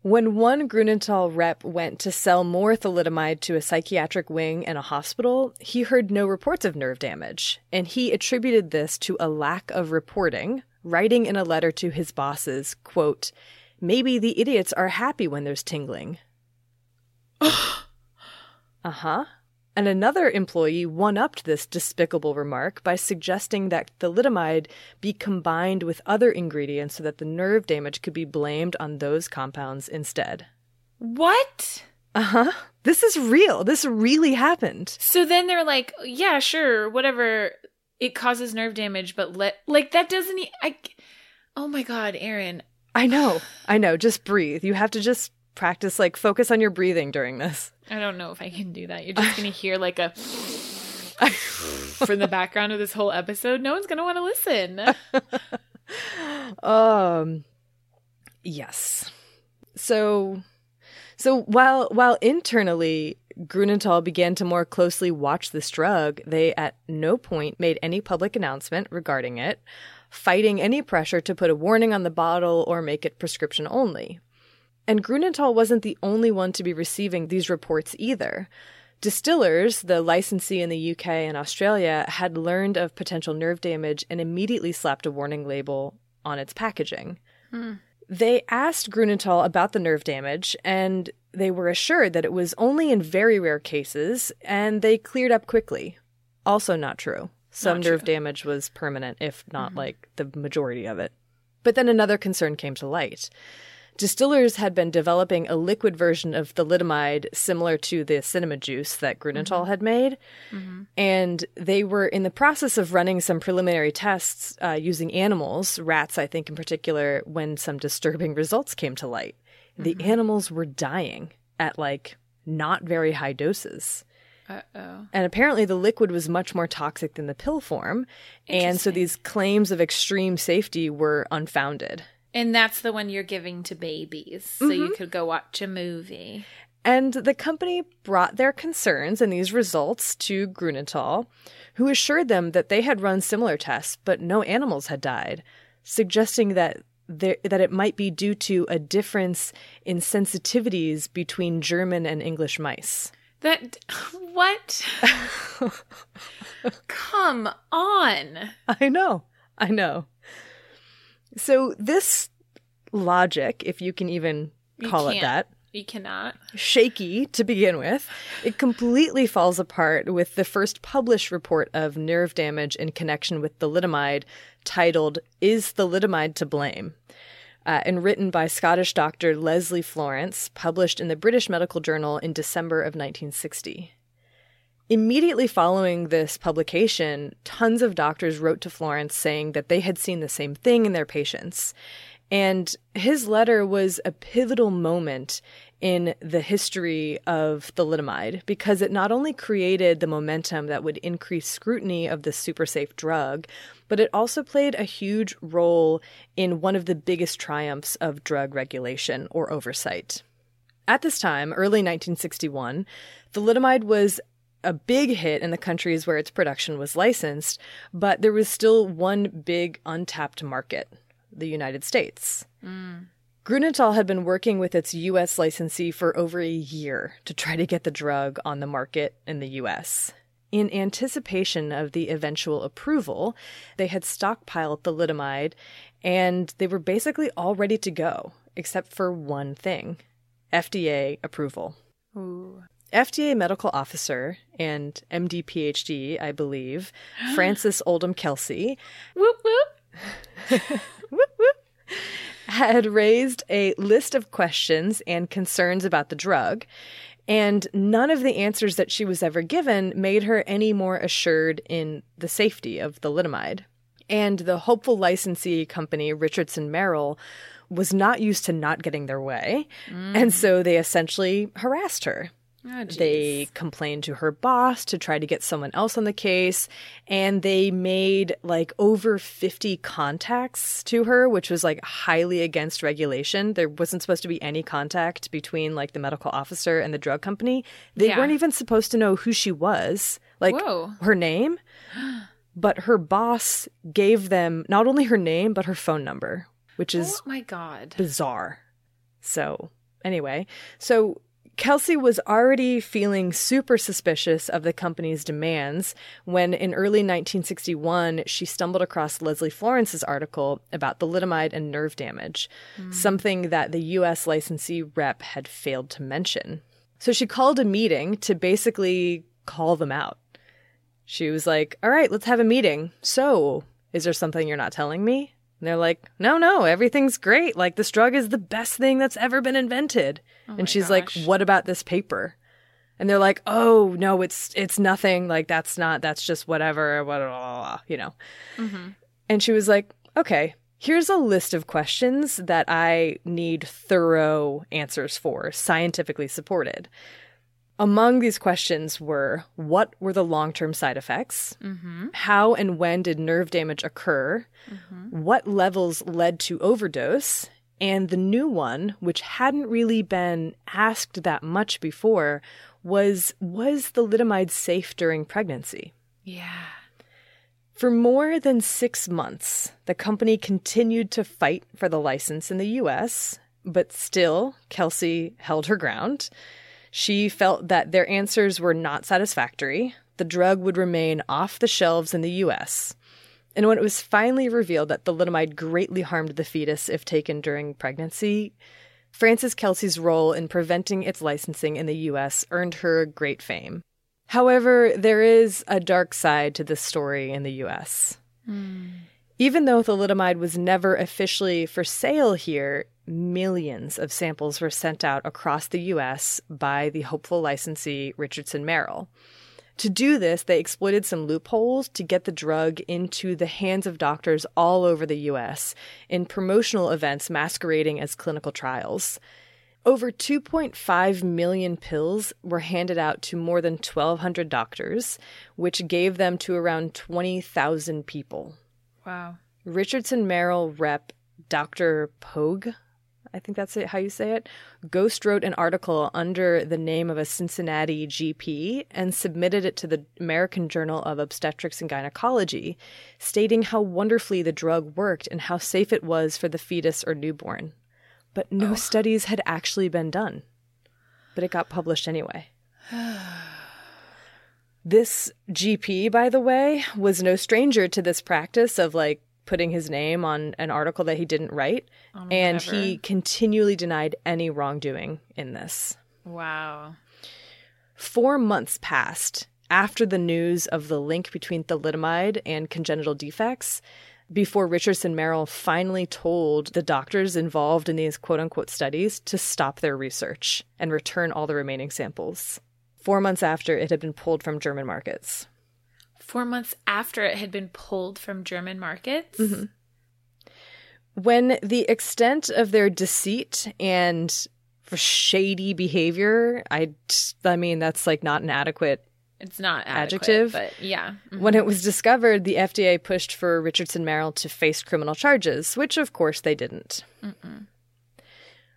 When one Grunenthal rep went to sell more thalidomide to a psychiatric wing in a hospital, he heard no reports of nerve damage, and he attributed this to a lack of reporting, writing in a letter to his bosses, quote, Maybe the idiots are happy when there's tingling. [SIGHS] uh huh. And another employee one upped this despicable remark by suggesting that thalidomide be combined with other ingredients so that the nerve damage could be blamed on those compounds instead. What? Uh huh. This is real. This really happened. So then they're like, yeah, sure, whatever. It causes nerve damage, but let like that doesn't. E- I. Oh my god, Aaron. I know. I know. Just breathe. You have to just practice, like, focus on your breathing during this. I don't know if I can do that. You're just gonna hear like a [LAUGHS] from the background of this whole episode. No one's gonna want to listen. [LAUGHS] Um yes. So so while while internally Grunenthal began to more closely watch this drug, they at no point made any public announcement regarding it, fighting any pressure to put a warning on the bottle or make it prescription only. And Grunenthal wasn't the only one to be receiving these reports either. Distillers, the licensee in the UK and Australia, had learned of potential nerve damage and immediately slapped a warning label on its packaging. Hmm. They asked Grunenthal about the nerve damage, and they were assured that it was only in very rare cases, and they cleared up quickly. Also, not true. Some Not nerve true. damage was permanent, if not mm-hmm. like the majority of it. But then another concern came to light. Distillers had been developing a liquid version of thalidomide similar to the cinema juice that Grunenthal had made. And they were in the process of running some preliminary tests uh, using animals, rats, I think in particular, when some disturbing results came to light. The animals were dying at like not very high doses. Uh oh. And apparently, the liquid was much more toxic than the pill form. And so these claims of extreme safety were unfounded. And that's the one you're giving to babies, so you mm-hmm. could go watch a movie. And the company brought their concerns and these results to Grunenthal, who assured them that they had run similar tests, but no animals had died, suggesting that there, that it might be due to a difference in sensitivities between German and English mice. That [LAUGHS] what? [LAUGHS] Come on. I know. I know. So this logic, if you can even You call it that, You cannot. shaky to begin with, it completely falls apart with the first published report of nerve damage in connection with thalidomide titled Is Thalidomide to Blame? Uh, and written by Scottish doctor Leslie Florence, published in the British Medical Journal in December of 1960. Immediately following this publication, tons of doctors wrote to Florence saying that they had seen the same thing in their patients. And his letter was a pivotal moment in the history of thalidomide because it not only created the momentum that would increase scrutiny of this super safe drug, but it also played a huge role in one of the biggest triumphs of drug regulation or oversight. At this time, early 1961, thalidomide was a big hit in the countries where its production was licensed, but there was still one big untapped market the United States. Mm. Grunenthal had been working with its U.S. licensee for over a year to try to get the drug on the market in the U.S. In anticipation of the eventual approval, they had stockpiled thalidomide and they were basically all ready to go, except for one thing FDA approval. Ooh. FDA medical officer and MD PhD, I believe, [GASPS] Frances Oldham Kelsey, Whoop whoop. [LAUGHS] whoop, whoop, had raised a list of questions and concerns about the drug, and none of the answers that she was ever given made her any more assured in the safety of the thalidomide. And the hopeful licensee company, Richardson Merrell, was not used to not getting their way, and mm. so they essentially harassed her. Oh. They complained to her boss to try to get someone else on the case, and they made like over 50 contacts to her, which was like highly against regulation. There wasn't supposed to be any contact between like the medical officer and the drug company. They Yeah. weren't even supposed to know who she was, like Whoa. her name. [GASPS] But her boss gave them not only her name, but her phone number, which is oh my god. bizarre. So, anyway, so Kelsey was already feeling super suspicious of the company's demands when in early 1961 she stumbled across Leslie Florence's article about thalidomide and nerve damage, hmm. something that the US licensee rep had failed to mention. So she called a meeting to basically call them out. She was like, All right, let's have a meeting. So, is there something you're not telling me? And they're like, No, no, everything's great. Like, this drug is the best thing that's ever been invented. Oh and she's gosh. like, What about this paper? And they're like, Oh, no, it's it's nothing. Like, that's not, that's just whatever, blah, blah, blah, you know. Mm-hmm. And she was like, Okay, here's a list of questions that I need thorough answers for, scientifically supported. Among these questions were what were the long term side effects? Mm-hmm. How and when did nerve damage occur? What levels led to overdose? And the new one, which hadn't really been asked that much before, was was the thalidomide safe during pregnancy? Yeah. For more than six months, the company continued to fight for the license in the US, but still, Kelsey held her ground. She felt that their answers were not satisfactory. The drug would remain off the shelves in the US. And when it was finally revealed that thalidomide greatly harmed the fetus if taken during pregnancy, Frances Kelsey's role in preventing its licensing in the US earned her great fame. However, there is a dark side to this story in the US. Mm. Even though thalidomide was never officially for sale here, millions of samples were sent out across the US by the hopeful licensee Richardson Merrell. To do this, they exploited some loopholes to get the drug into the hands of doctors all over the US in promotional events masquerading as clinical trials. Over 2.5 million pills were handed out to more than 1,200 doctors, which gave them to around 20,000 people. Wow. Richardson Merrell rep Dr. Pogue, I think that's it how you say it, Ghost wrote an article under the name of a Cincinnati GP and submitted it to the American Journal of Obstetrics and Gynecology, stating how wonderfully the drug worked and how safe it was for the fetus or newborn. But no oh. studies had actually been done. But it got published anyway. [SIGHS] this GP, by the way, was no stranger to this practice of like putting his name on an article that he didn't write. and he continually denied any wrongdoing in this. Wow. Four months passed after the news of the link between thalidomide and congenital defects before Richardson Merrell finally told the doctors involved in these quote unquote studies to stop their research and return all the remaining samples. Four months after it had been pulled from German markets four months after it had been pulled from German markets. Mm-hmm. When the extent of their deceit and shady behavior, I, I mean, that's like not an adequate it's not adjective, but yeah. Mm-hmm. When it was discovered, the FDA pushed for Richardson Merrell to face criminal charges, which of course they didn't. Mm-mm.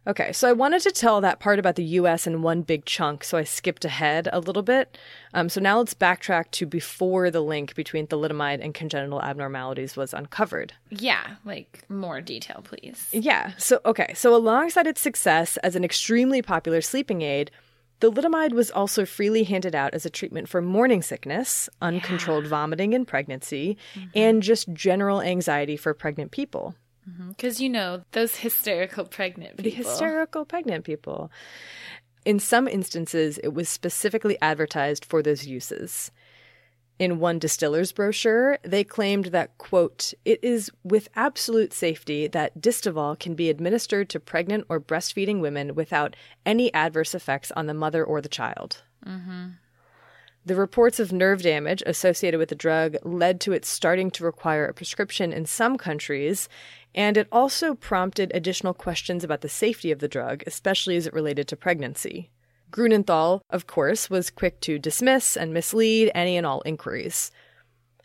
Okay, so I wanted to tell that part about the US in one big chunk, so I skipped ahead a little bit. Um, so now let's backtrack to before the link between thalidomide and congenital abnormalities was uncovered. Yeah, like more detail, please. Yeah, so okay, so alongside its success as an extremely popular sleeping aid, thalidomide was also freely handed out as a treatment for morning sickness, uncontrolled yeah. vomiting in pregnancy, mm-hmm. and just general anxiety for pregnant people. Because mm-hmm. you know, those hysterical pregnant people. The hysterical pregnant people. In some instances, it was specifically advertised for those uses. In one distiller's brochure, they claimed that, quote, it is with absolute safety that Distaval can be administered to pregnant or breastfeeding women without any adverse effects on the mother or the child. Mm-hmm. The reports of nerve damage associated with the drug led to it starting to require a prescription in some countries, and it also prompted additional questions about the safety of the drug, especially as it related to pregnancy. Grunenthal, of course, was quick to dismiss and mislead any and all inquiries.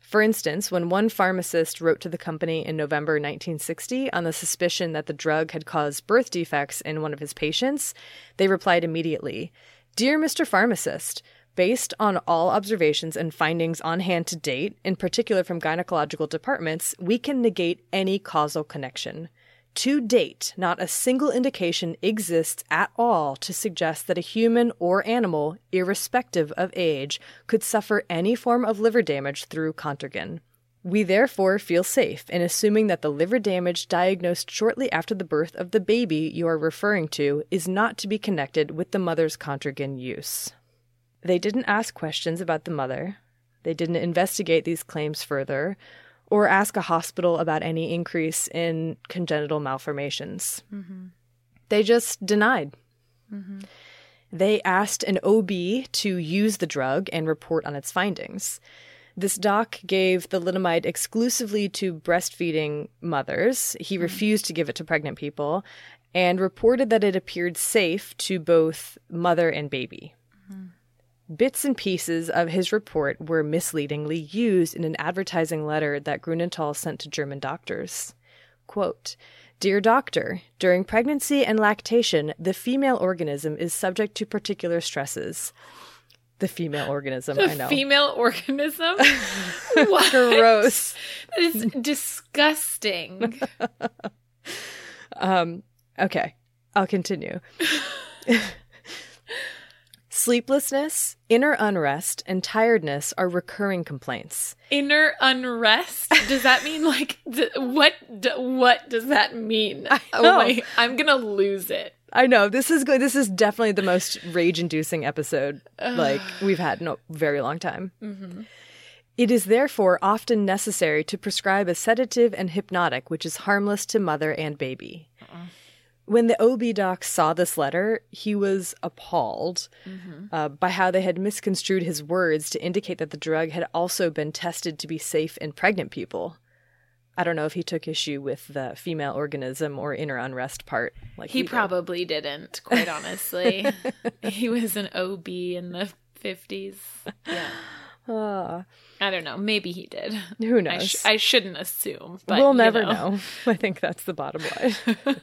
For instance, when one pharmacist wrote to the company in November 1960 on the suspicion that the drug had caused birth defects in one of his patients, they replied immediately Dear Mr. Pharmacist, Based on all observations and findings on hand to date, in particular from gynecological departments, we can negate any causal connection. To date, not a single indication exists at all to suggest that a human or animal, irrespective of age, could suffer any form of liver damage through Contergan. We therefore feel safe in assuming that the liver damage diagnosed shortly after the birth of the baby you are referring to is not to be connected with the mother's Contergan use. They didn't ask questions about the mother. They didn't investigate these claims further or ask a hospital about any increase in congenital malformations. Mm-hmm. They just denied. Mm-hmm. They asked an OB to use the drug and report on its findings. This doc gave the thalidomide exclusively to breastfeeding mothers. He mm-hmm. refused to give it to pregnant people and reported that it appeared safe to both mother and baby. Bits and pieces of his report were misleadingly used in an advertising letter that Grunenthal sent to German doctors. Quote, Dear doctor, during pregnancy and lactation, the female organism is subject to particular stresses. The female organism, the I know. Female organism? [LAUGHS] what? Gross. That is disgusting. [LAUGHS] um, okay, I'll continue. [LAUGHS] Sleeplessness, inner unrest, and tiredness are recurring complaints. Inner unrest? Does that mean [LAUGHS] like th- what? D- what does that mean? Oh [LAUGHS] know. my! I'm gonna lose it. I know this is good. This is definitely the most rage-inducing episode like we've had in a very long time. Mm-hmm. It is therefore often necessary to prescribe a sedative and hypnotic, which is harmless to mother and baby. Uh-uh. When the OB doc saw this letter, he was appalled uh, by how they had misconstrued his words to indicate that the drug had also been tested to be safe in pregnant people. I don't know if he took issue with the female organism or inner unrest part. Like He we did. probably didn't. Quite [LAUGHS] honestly, he was an OB in the fifties. Yeah, [LAUGHS] Ah, I don't know. Maybe he did. [LAUGHS] who I, knows? sh- I shouldn't assume. But we'll you never know. know. [LAUGHS] I think that's the bottom line. [LAUGHS]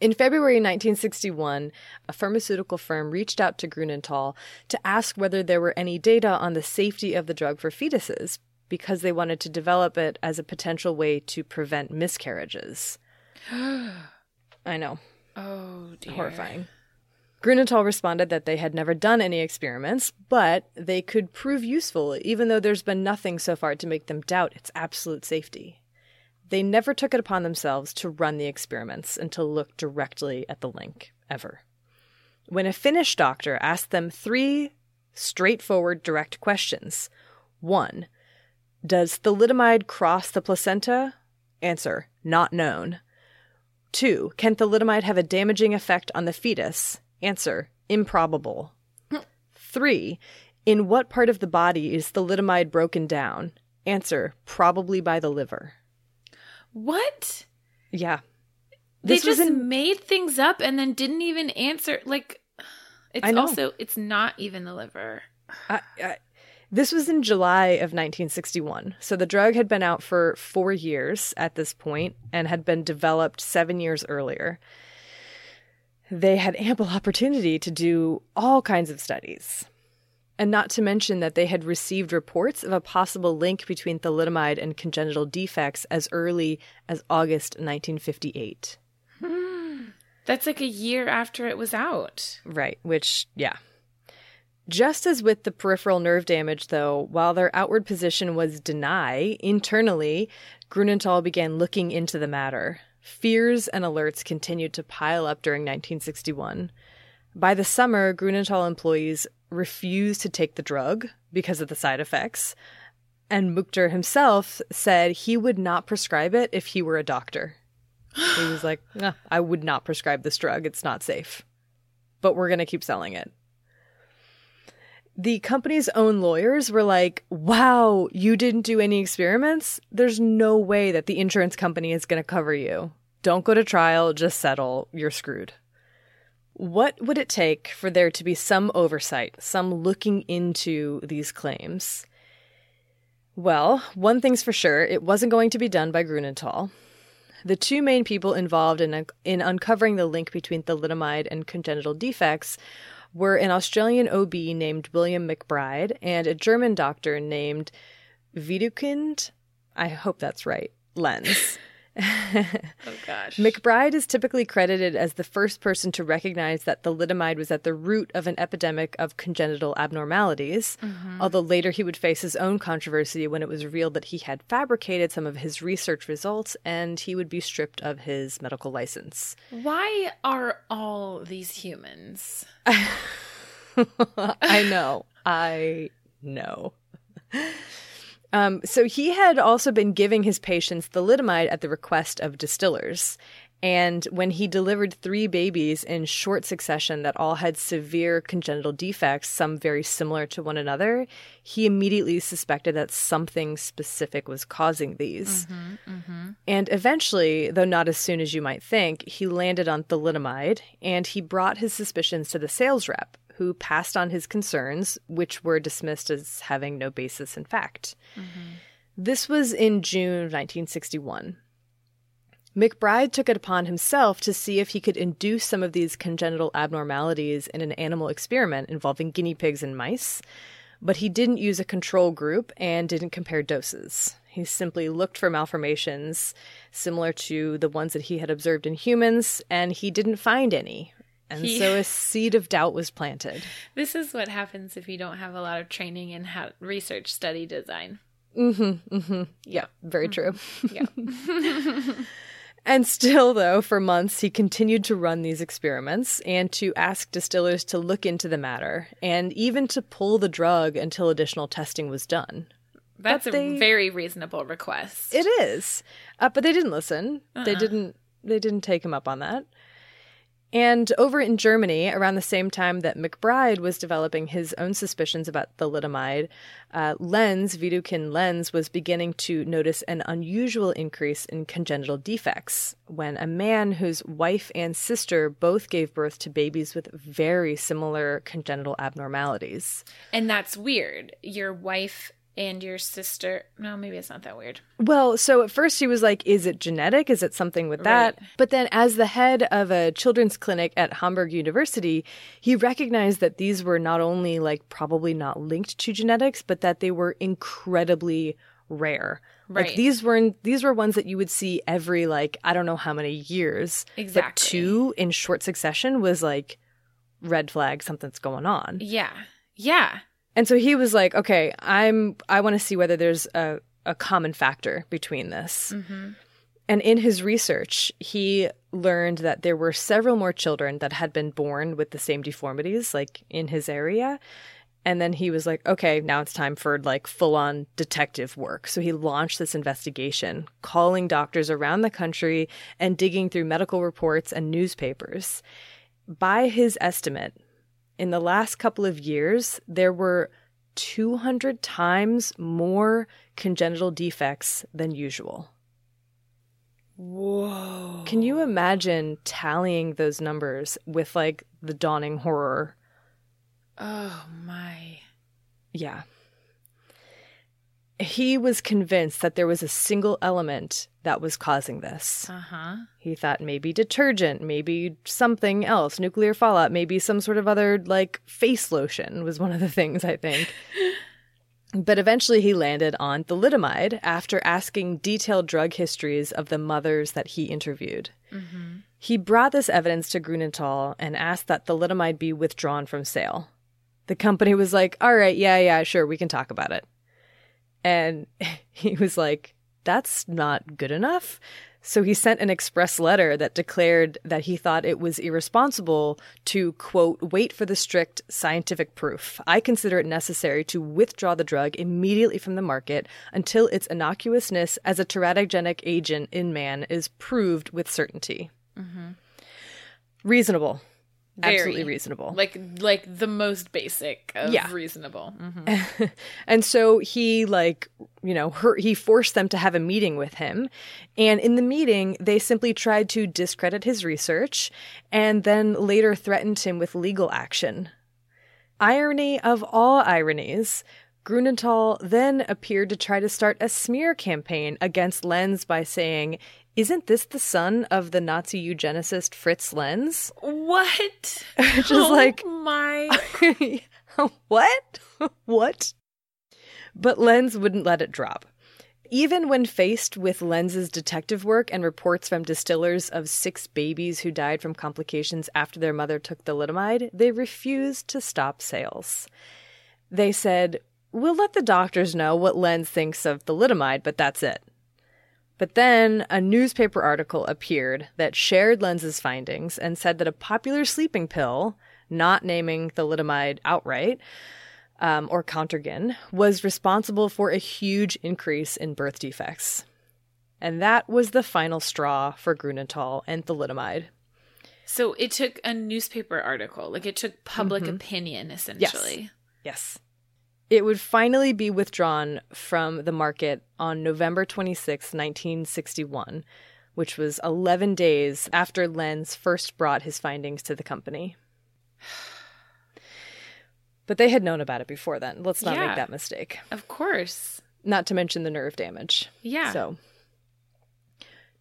In February 1961, a pharmaceutical firm reached out to Grunenthal to ask whether there were any data on the safety of the drug for fetuses because they wanted to develop it as a potential way to prevent miscarriages. [GASPS] I know, Oh dear. horrifying. Grunenthal responded that they had never done any experiments, but they could prove useful, even though there's been nothing so far to make them doubt its absolute safety. They never took it upon themselves to run the experiments and to look directly at the link, ever. When a Finnish doctor asked them three straightforward, direct questions one, does thalidomide cross the placenta? Answer, not known. Two, can thalidomide have a damaging effect on the fetus? Answer, improbable. Three, in what part of the body is thalidomide broken down? Answer, probably by the liver. What? Yeah. They This was just in- made things up and then didn't even answer. Like, it's also it's not even the liver. I, I, this was in July of 1961. So the drug had been out for four years at this point and had been developed seven years earlier. They had ample [LAUGHS] opportunity to do all kinds of studies. And not to mention that they had received reports of a possible link between thalidomide and congenital defects as early as August 1958. [GASPS] That's like a year after it was out. Right, which, yeah. Just as with the peripheral nerve damage, though, while their outward position was deny, internally, Grunenthal began looking into the matter. Fears and alerts continued to pile up during 1961. By the summer, Grunenthal employees refused to take the drug because of the side effects, and Mückter himself said he would not prescribe it if he were a doctor. He was like, "Nah, I would not prescribe this drug. It's not safe. But we're going to keep selling it. The company's own lawyers were like, wow, you didn't do any experiments? There's no way that the insurance company is going to cover you. Don't go to trial, just settle. You're screwed. What would it take for there to be some oversight, some looking into these claims? Well, one thing's for sure it wasn't going to be done by Grunenthal. The two main people involved in, in uncovering the link between thalidomide and congenital defects were an Australian OB named William McBride and a German doctor named Widukind. I hope that's right. Lenz. [LAUGHS] Oh gosh. McBride is typically credited as the first person to recognize that thalidomide was at the root of an epidemic of congenital abnormalities, mm-hmm. although later he would face his own controversy when it was revealed that he had fabricated some of his research results and he would be stripped of his medical license. Why are all these humans? [LAUGHS] I know. I know. [LAUGHS] Um, so he had also been giving his patients thalidomide at the request of distillers. And when he delivered three babies in short succession that all had severe congenital defects, some very similar to one another, he immediately suspected that something specific was causing these. And eventually, though not as soon as you might think, he landed on thalidomide and he brought his suspicions to the sales rep, who passed on his concerns, which were dismissed as having no basis in fact. Mm-hmm. This was in June of 1961. McBride took it upon himself to see if he could induce some of these congenital abnormalities in an animal experiment involving guinea pigs and mice, but he didn't use a control group and didn't compare doses. He simply looked for malformations similar to the ones that he had observed in humans, and he didn't find any. And He- so a seed of doubt was planted. [LAUGHS] This is what happens if you don't have a lot of training in how research study design. Mm-hmm. Mm-hmm. Yeah, very true. Yeah. [LAUGHS] [LAUGHS] And still, though, for months, he continued to run these experiments and to ask distillers to look into the matter and even to pull the drug until additional testing was done. That's But a very reasonable request. It is, uh, but they didn't listen. They Uh-uh. didn't. They didn't take him up on that. And over in Germany, around the same time that McBride was developing his own suspicions about thalidomide, uh, Lenz, Widukind Lenz, was beginning to notice an unusual increase in congenital defects when a man whose wife and sister both gave birth to babies with very similar congenital abnormalities. and that's weird. Your wife and your sister. No, maybe it's not that weird. Well, so at first he was like, is it genetic? Is it something with that? Right. But then, as the head of a children's clinic at Hamburg University, he recognized that these were not only like probably not linked to genetics, but that they were incredibly rare. Like Right. these weren't these were ones that you would see every like I don't know how many years. But Exactly. two in short succession was like red flag, something's going on. Yeah. Yeah. And so he was like, okay, I'm I want to see whether there's a, a common factor between this. Mm-hmm. And in his research, he learned that there were several more children that had been born with the same deformities, like in his area. And then he was like, okay, now it's time for like full on detective work. So he launched this investigation, calling doctors around the country and digging through medical reports and newspapers. By his estimate, in the last couple of years, there were 200 times more congenital defects than usual. Whoa. Can you imagine tallying those numbers with like the dawning horror? Oh my. Yeah. He was convinced that there was a single element that was causing this. Uh huh. He thought maybe detergent, maybe something else, nuclear fallout, maybe some sort of other like face lotion was one of the things, I think. [LAUGHS] but eventually he landed on thalidomide after asking detailed drug histories of the mothers that he interviewed. He brought this evidence to Grunenthal and asked that thalidomide be withdrawn from sale. The company was like, all right, yeah, yeah, sure, we can talk about it. And [LAUGHS] he was like, that's not good enough. So he sent an express letter that declared that he thought it was irresponsible to, quote, wait for the strict scientific proof. I consider it necessary to withdraw the drug immediately from the market until its innocuousness as a teratogenic agent in man is proved with certainty. Mm-hmm. Reasonable. Very. Absolutely reasonable. Like like the most basic of Yeah. reasonable. Mhm. [LAUGHS] And so he like, you know, her, he forced them to have a meeting with him. And in the meeting, they simply tried to discredit his research and then later threatened him with legal action. Irony of all ironies, Grunenthal then appeared to try to start a smear campaign against Lenz by saying, Isn't this the son of the Nazi eugenicist Fritz Lenz? What? [LAUGHS] Just oh like- my. [LAUGHS] what? what? But Lenz wouldn't let it drop. Even when faced with Lenz's detective work and reports from distillers of six babies who died from complications after their mother took thalidomide, they refused to stop sales. They said, We'll let the doctors know what Lenz thinks of thalidomide, but that's it. But then a newspaper article appeared that shared Lenz's findings and said that a popular sleeping pill, not naming thalidomide outright, um, or Contergan, was responsible for a huge increase in birth defects. And that was the final straw for Grunenthal and thalidomide. So it took a newspaper article, like it took public Mm-hmm. opinion, essentially. Yes. It would finally be withdrawn from the market on November 26, 1961, which was 11 days after Lenz first brought his findings to the company. [SIGHS] But they had known about it before then. Let's not Yeah. make that mistake. Of course. Not to mention the nerve damage. Yeah. So,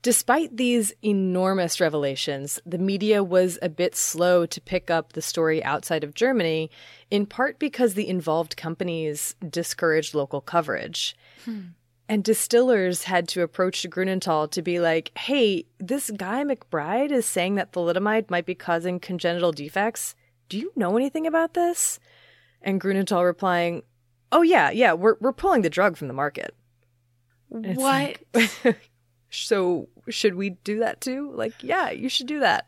despite these enormous revelations, the media was a bit slow to pick up the story outside of Germany, in part because the involved companies discouraged local coverage. And And distillers had to approach Grunenthal to be like, hey, this guy McBride is saying that thalidomide might be causing congenital defects. Do you know anything about this? And Grunenthal replying, oh, yeah, yeah, we're, we're pulling the drug from the market. What? like- [LAUGHS] so should we do that too? Like, yeah, you should do that.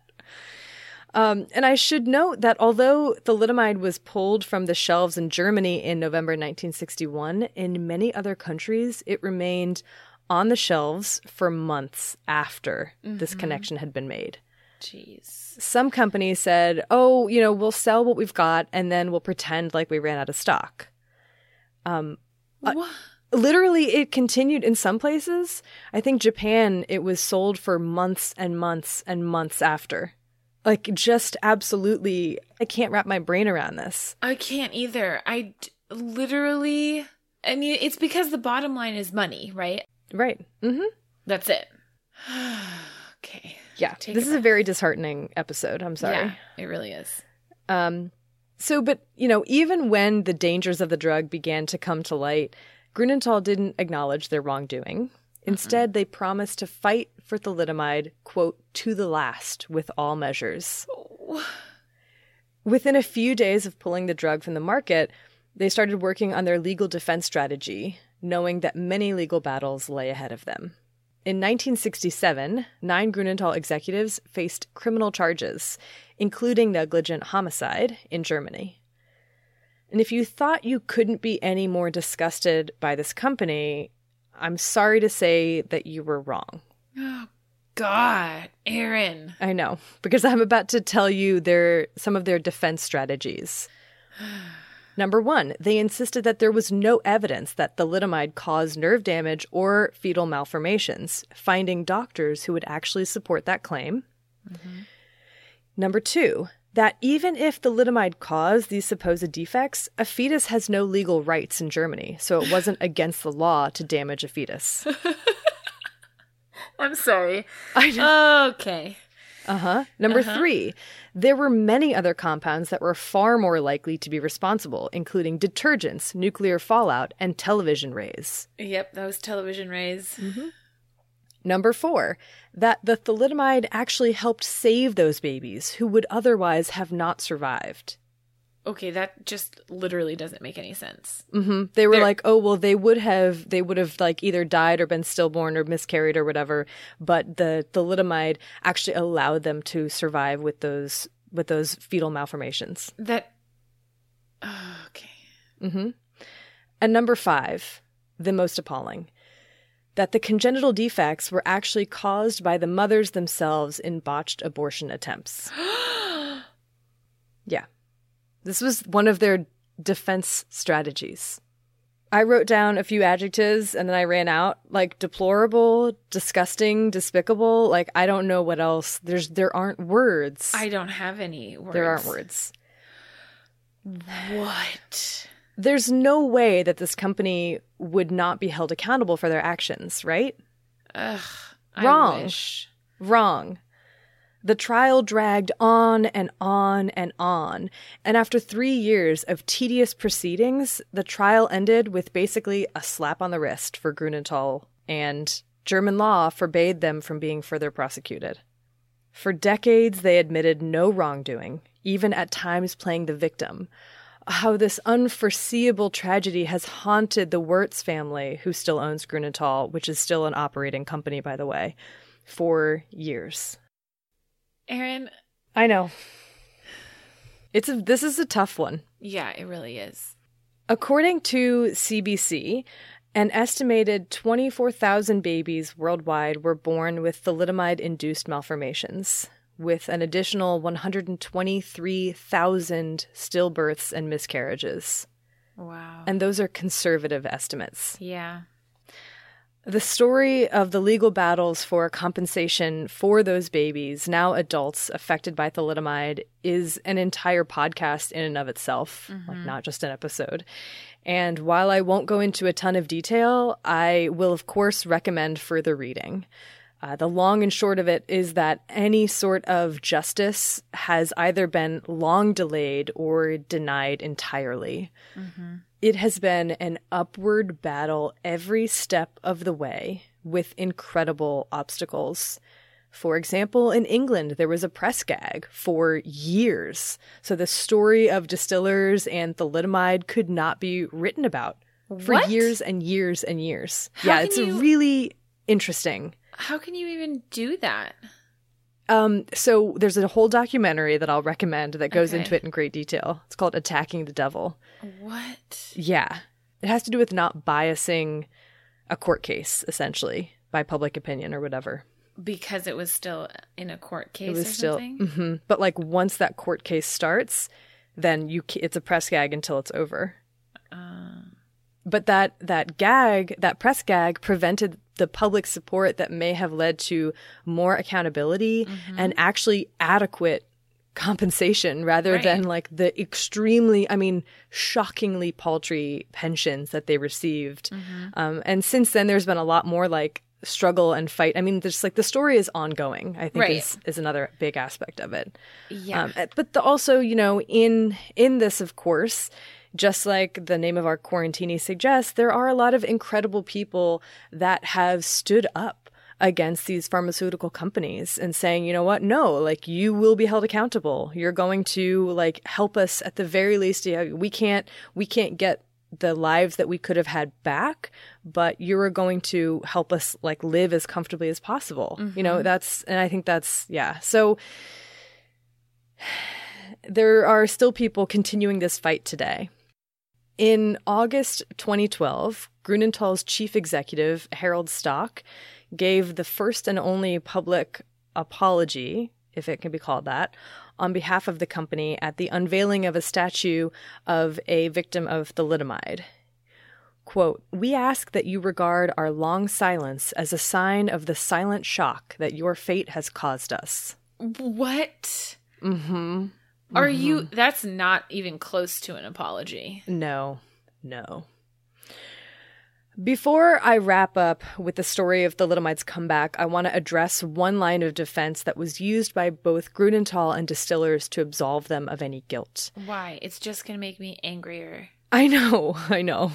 Um, and I should note that although thalidomide was pulled from the shelves in Germany in November 1961, in many other countries it remained on the shelves for months after this connection had been made. Jeez. Some companies said, oh, you know, we'll sell what we've got and then we'll pretend like we ran out of stock. Uh, What? Literally it continued in some places i think japan it was sold for months and months and months after like just absolutely i can't wrap my brain around this I can't either. I d- literally. I mean, it's because the bottom line is money, right? right mm-hmm That's it. [SIGHS] okay. yeah Take this is a very disheartening episode i'm sorry Yeah, it really is. Um, so, but, you know, even when the dangers of the drug began to come to light, Grunenthal didn't acknowledge their wrongdoing. Instead, they promised to fight for thalidomide, quote, to the last with all measures. Oh. Within a few days of pulling the drug from the market, they started working on their legal defense strategy, knowing that many legal battles lay ahead of them. In 1967, nine Grunenthal executives faced criminal charges, including negligent homicide, in Germany. And if you thought you couldn't be any more disgusted by this company, I'm sorry to say that you were wrong. Oh, God, Erin. I know, because I'm about to tell you their some of their defense strategies. [SIGHS] Number one, they insisted that there was no evidence that thalidomide caused nerve damage or fetal malformations, finding doctors who would actually support that claim. Mm-hmm. Number two, that even if the thalidomide caused these supposed defects, a fetus has no legal rights in Germany, so it wasn't [LAUGHS] against the law to damage a fetus. [LAUGHS] I'm sorry. I Okay. Uh huh. Number three, there were many other compounds that were far more likely to be responsible, including detergents, nuclear fallout, and television rays. Yep, those television rays. Number four, that the thalidomide actually helped save those babies who would otherwise have not survived. Okay, that just literally doesn't make any sense. hmm They were They're- like, oh well, they would have, they would have like either died or been stillborn or miscarried or whatever. But the thalidomide actually allowed them to survive with those with those fetal malformations. That. [SIGHS] Okay. Mm-hmm. And number five, the most appalling, that the congenital defects were actually caused by the mothers themselves in botched abortion attempts. [GASPS] yeah. This was one of their defense strategies. I wrote down a few adjectives and then I ran out like deplorable, disgusting, despicable. Like I don't know what else. There's there aren't words. I don't have any words. there aren't words. What? There's no way that this company would not be held accountable for their actions, right? Ugh. Wrong. Wrong. The trial dragged on and on and on. And after three years of tedious proceedings, the trial ended with basically a slap on the wrist for Grunenthal, and German law forbade them from being further prosecuted. For decades, they admitted no wrongdoing, even at times playing the victim. How this unforeseeable tragedy has haunted the Wirtz family, who still owns Grunenthal, which is still an operating company, by the way, for years. Erin, I know. It's a, this is a tough one. yeah, it really is. According to CBC, an estimated 24,000 babies worldwide were born with thalidomide induced malformations, with an additional 123,000 stillbirths and miscarriages. Wow. And those are conservative estimates. yeah. The story of the legal battles for compensation for those babies, now adults affected by thalidomide, is an entire podcast in and of itself, like mm-hmm. not just an episode. And while I won't go into a ton of detail, I will, of course, recommend further reading. Uh, the long and short of it is that any sort of justice has either been long delayed or denied entirely. Mm-hmm. It has been an upward battle every step of the way with incredible obstacles. For example, in England, there was a press gag for years. So the story of distillers and thalidomide could not be written about for What? years and years and years. How yeah, it's you- really interesting. How can you even do that? Um, so there's a whole documentary that I'll recommend that goes Okay. into it in great detail. It's called Attacking the Devil. What? Yeah. It has to do with not biasing a court case, essentially, by public opinion or whatever. Because it was still in a court case it was or still, something? Mhm. but like once that court case starts, then you it's a press gag until it's over. But that that gag, that press gag, prevented the public support that may have led to more accountability and actually adequate compensation rather Right. than like the extremely, I mean, shockingly paltry pensions that they received. Um, and since then, there's been a lot more like struggle and fight. I mean, there's like the story is ongoing. I think Right. is is another big aspect of it. Yeah. Um, but the, also, you know, in in this, of course, just like the name of our quarantini suggests, there are a lot of incredible people that have stood up against these pharmaceutical companies and saying, you know what, no, like you will be held accountable. You're going to like help us at the very least. Yeah, we can't we can't get the lives that we could have had back, but you're going to help us like live as comfortably as possible. You know, mm-hmm. that's and I think that's yeah. So [SIGHS] there are still people continuing this fight today. In August 2012, Grunenthal's chief executive, Harald Stock, gave the first and only public apology, if it can be called that, on behalf of the company at the unveiling of a statue of a victim of thalidomide. Quote, We ask that you regard our long silence as a sign of the silent shock that your fate has caused us. what? Mm-hmm. Are you? Mm-hmm. That's not even close to an apology. No, no. Before I wrap up with the story of the thalidomide's comeback, I want to address one line of defense that was used by both Grunenthal and distillers to absolve them of any guilt. Why? It's just going to make me angrier. I know, [LAUGHS] I know.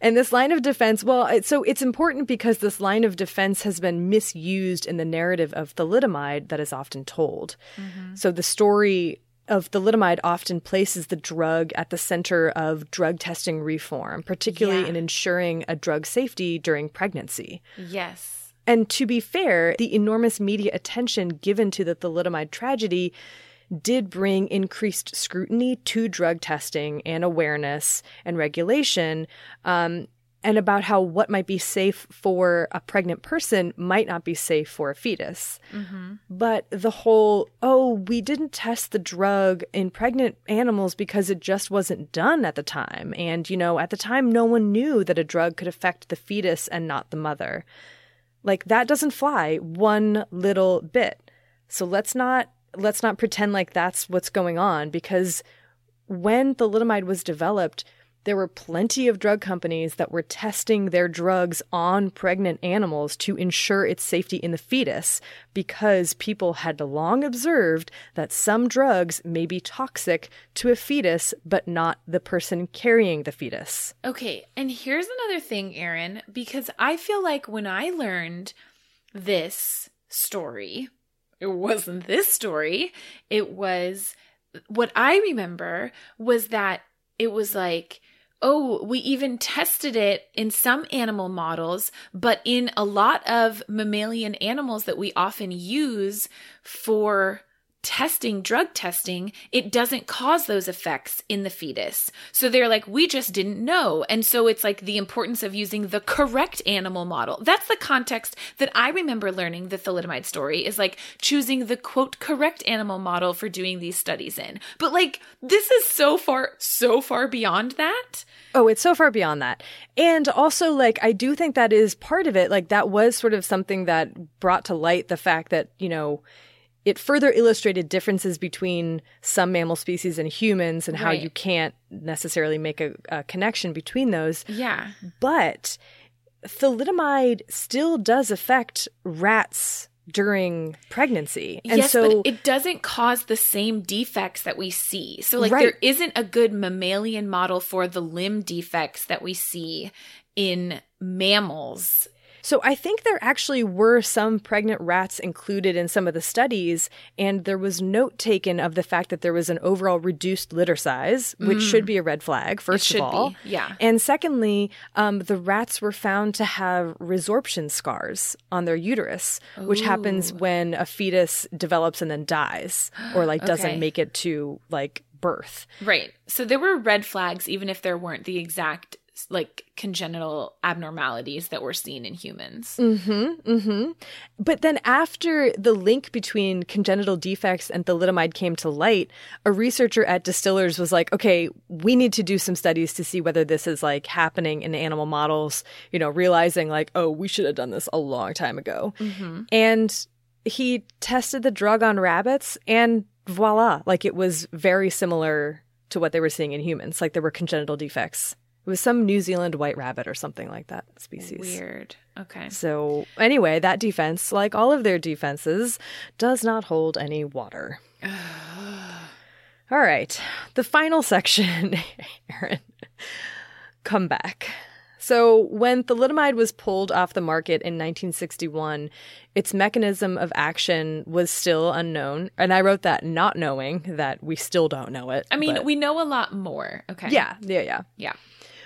And this line of defense, well, so it's important because this line of defense has been misused in the narrative of thalidomide that is often told. Mm-hmm. So the story of thalidomide often places the drug at the center of drug testing reform, particularly Yeah. in ensuring a drug safety during pregnancy. Yes. And to be fair, the enormous media attention given to the thalidomide tragedy did bring increased scrutiny to drug testing and awareness and regulation, um, and about how what might be safe for a pregnant person might not be safe for a fetus. Mm-hmm. But the whole, oh, we didn't test the drug in pregnant animals because it just wasn't done at the time. And, you know, at the time, no one knew that a drug could affect the fetus and not the mother. Like that doesn't fly one little bit. So let's not let's not pretend like that's what's going on because when thalidomide was developed, there were plenty of drug companies that were testing their drugs on pregnant animals to ensure its safety in the fetus because people had long observed that some drugs may be toxic to a fetus but not the person carrying the fetus. Okay, and here's another thing, Erin, because I feel like when I learned this story, it wasn't this story, it was what I remember was that it was like, oh, we even tested it in some animal models, but in a lot of mammalian animals that we often use for testing, drug testing, it doesn't cause those effects in the fetus. So they're like, we just didn't know. And so it's like the importance of using the correct animal model. That's the context that I remember learning the thalidomide story is like choosing the quote correct animal model for doing these studies in. But like, this is so far, so far beyond that. Oh, it's so far beyond that. And also, like, I do think that is part of it. Like, that was sort of something that brought to light the fact that, you know, it further illustrated differences between some mammal species and humans and how Right. you can't necessarily make a, a connection between those. Yeah. But thalidomide still does affect rats during pregnancy. And yes, so but it doesn't cause the same defects that we see. So, like, Right. there isn't a good mammalian model for the limb defects that we see in mammals. So I think there actually were some pregnant rats included in some of the studies, and there was note taken of the fact that there was an overall reduced litter size, which should be a red flag, first of all. be, yeah. And secondly, um, the rats were found to have resorption scars on their uterus, which happens when a fetus develops and then dies, or like [GASPS] doesn't make it to like birth. Right. So, there were red flags, even if there weren't the exact, like, congenital abnormalities that were seen in humans. Mm-hmm. But then after the link between congenital defects and thalidomide came to light, a researcher at Distillers was like, okay, we need to do some studies to see whether this is like happening in animal models, you know, realizing like, oh, we should have done this a long time ago. And he tested the drug on rabbits and voila, like it was very similar to what they were seeing in humans. Like there were congenital defects. It was some New Zealand white rabbit or something like that species. Weird. Okay. So, anyway, that defense, like all of their defenses, does not hold any water. [SIGHS] all right. The final section, [LAUGHS] Erin. Come back. So, when thalidomide was pulled off the market in 1961, its mechanism of action was still unknown. And I wrote that not knowing that we still don't know it. I mean, but- we know a lot more. Okay. yeah, yeah, yeah. Yeah.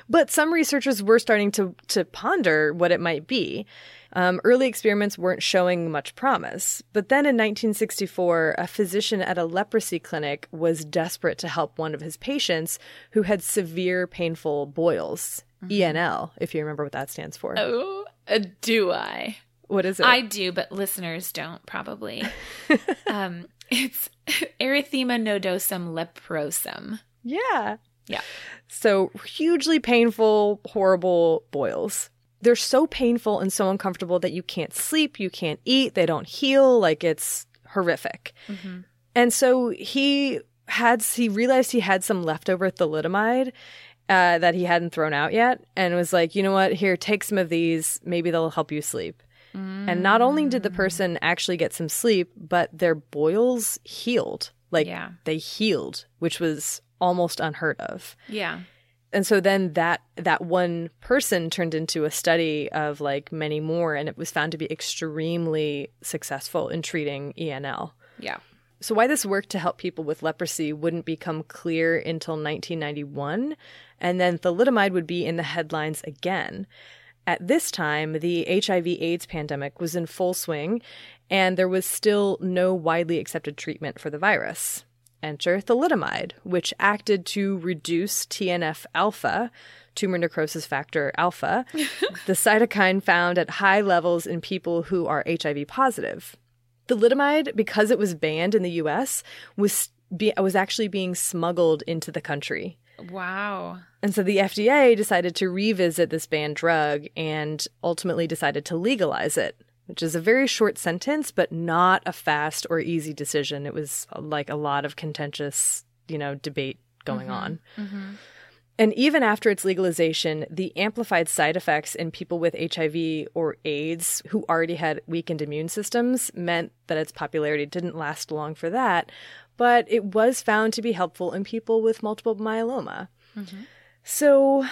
But some researchers were starting to, to ponder what it might be. Um, early experiments weren't showing much promise. But then in 1964, a physician at a leprosy clinic was desperate to help one of his patients who had severe painful boils. ENL, if you remember what that stands for. Oh, uh, do I? What is it? I do, but listeners don't probably. [LAUGHS] um, it's [LAUGHS] erythema nodosum leprosum. Yeah. Yeah. So hugely painful, horrible boils. They're so painful and so uncomfortable that you can't sleep, you can't eat, they don't heal. Like it's horrific. And so he had, he realized he had some leftover thalidomide uh, that he hadn't thrown out yet and was like, you know what? Here, take some of these. Maybe they'll help you sleep. And not only did the person actually get some sleep, but their boils healed. Like Yeah. they healed, which was almost unheard of. Yeah. And so then that that one person turned into a study of like many more and it was found to be extremely successful in treating ENL. Yeah. So why this worked to help people with leprosy wouldn't become clear until 1991 and then thalidomide would be in the headlines again. At this time, the HIV AIDS pandemic was in full swing and there was still no widely accepted treatment for the virus. Enter thalidomide, which acted to reduce TNF alpha, tumor necrosis factor alpha, [LAUGHS] the cytokine found at high levels in people who are HIV positive. Thalidomide, because it was banned in the US, was be- was actually being smuggled into the country. Wow. And so the FDA decided to revisit this banned drug and ultimately decided to legalize it, which is a very short sentence, but not a fast or easy decision. It was uh, like a lot of contentious, you know, debate going mm-hmm. on. Mm-hmm. And even after its legalization, the amplified side effects in people with HIV or AIDS who already had weakened immune systems meant that its popularity didn't last long for that, but it was found to be helpful in people with multiple myeloma. Mm-hmm. So,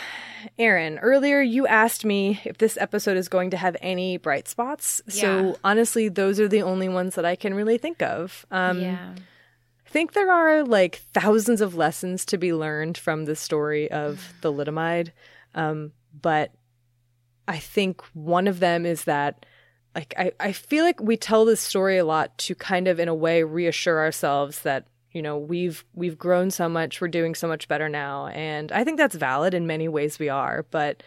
Erin, earlier you asked me if this episode is going to have any bright spots. Yeah. So, honestly, those are the only ones that I can really think of. Um, yeah. I think there are like thousands of lessons to be learned from the story of [SIGHS] thalidomide. Um, but I think one of them is that like I, I feel like we tell this story a lot to kind of in a way reassure ourselves that you know we've we've grown so much we're doing so much better now. And i think that's valid in many ways we are but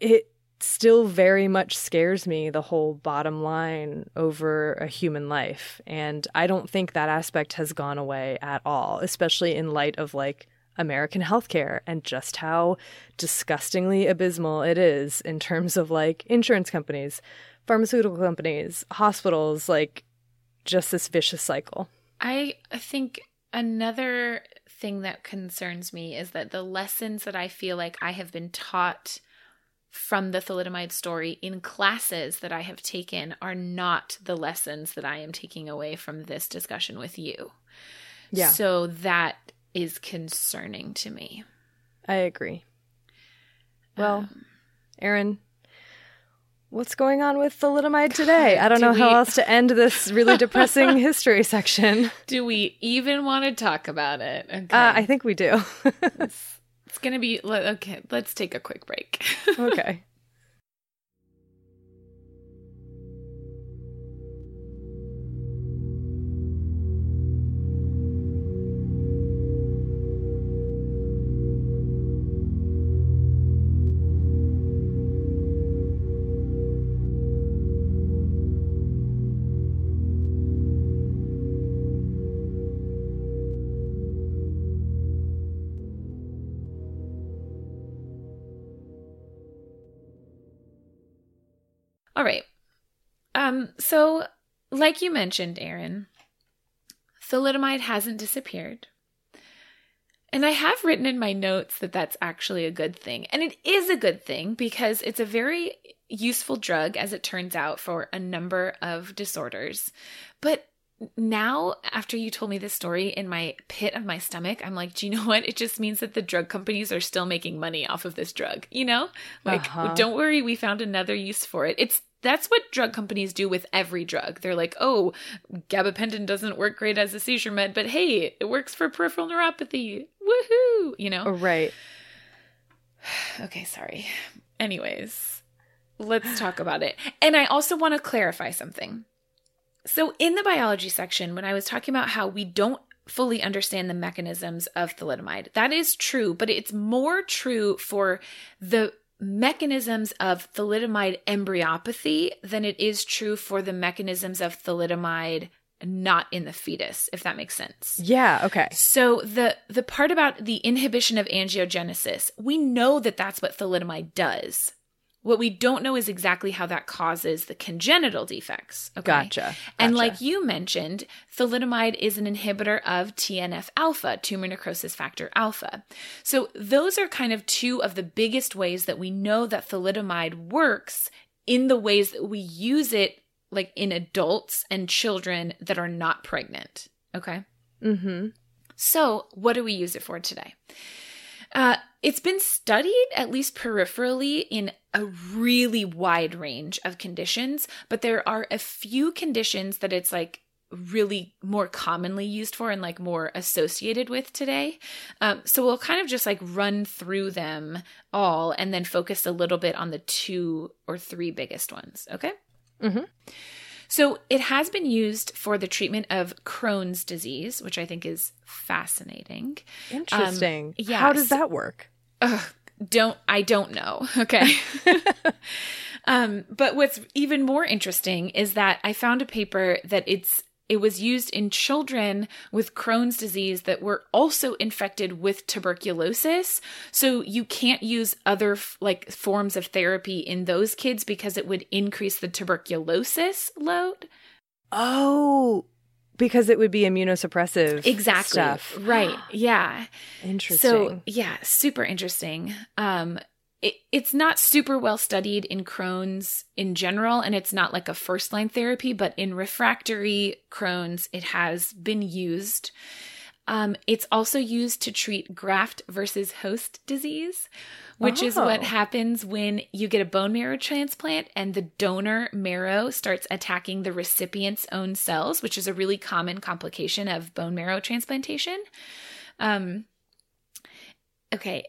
it still very much scares me the whole bottom line over a human life. And i don't think that aspect has gone away at all especially in light of like american healthcare and just how disgustingly abysmal it is in terms of like insurance companies pharmaceutical companies hospitals like just this vicious cycle I think another thing that concerns me is that the lessons that I feel like I have been taught from the thalidomide story in classes that I have taken are not the lessons that I am taking away from this discussion with you. Yeah. So that is concerning to me. I agree. Well, Um, Erin, what's going on with thalidomide today? I don't do know how else to end this really depressing [LAUGHS] history section. do we even want to talk about it? Okay. Uh, I think we do. it's, it's going to be okay. Let's take a quick break. okay. [LAUGHS] Um, so like you mentioned, Erin, thalidomide hasn't disappeared. And I have written in my notes that that's actually a good thing. And it is a good thing because it's a very useful drug, as it turns out, for a number of disorders. But now, after you told me this story in my pit of my stomach, I'm like, do you know what? It just means that the drug companies are still making money off of this drug. You know, like, Uh-huh. don't worry, we found another use for it. It's that's what drug companies do with every drug. They're like, oh, gabapentin doesn't work great as a seizure med, but hey, it works for peripheral neuropathy. Woohoo! You know. Oh, right. [SIGHS] Okay, sorry. Anyways, let's talk about it. And I also want to clarify something. So, in the biology section, when I was talking about how we don't fully understand the mechanisms of thalidomide, that is true, but it's more true for the mechanisms of thalidomide embryopathy than it is true for the mechanisms of thalidomide not in the fetus, if that makes sense. Yeah. Okay. So the the part about the inhibition of angiogenesis, we know that that's what thalidomide does. What we don't know is exactly how that causes the congenital defects. Okay. Gotcha. And like you mentioned, thalidomide is an inhibitor of TNF alpha, tumor necrosis factor alpha. So those are kind of two of the biggest ways that we know that thalidomide works in the ways that we use it like in adults and children that are not pregnant. Okay. Mm-hmm. So, what do we use it for today? Uh, it's been studied, at least peripherally, in a really wide range of conditions, but there are a few conditions that it's like really more commonly used for and like more associated with today. Um, so we'll kind of just like run through them all and then focus a little bit on the two or three biggest ones. Okay. Mhm. So it has been used for the treatment of Crohn's disease, which I think is fascinating. Interesting. yes. How does that work? Ugh, don't I don't know. [LAUGHS] Okay. [LAUGHS] um, but what's even more interesting is that I found a paper that it's it was used in children with Crohn's disease that were also infected with tuberculosis. So you can't use other like forms of therapy in those kids because it would increase the tuberculosis load. Oh, because it would be immunosuppressive. Exactly. Stuff. Right. [GASPS] Yeah. Interesting. So yeah, super interesting. Um, it, it's not super well studied in Crohn's in general, and it's not like a first line therapy, but in refractory Crohn's, it has been used. Um, it's also used to treat graft versus host disease, which is what Oh. happens when you get a bone marrow transplant and the donor marrow starts attacking the recipient's own cells, which is a really common complication of bone marrow transplantation. Um, okay,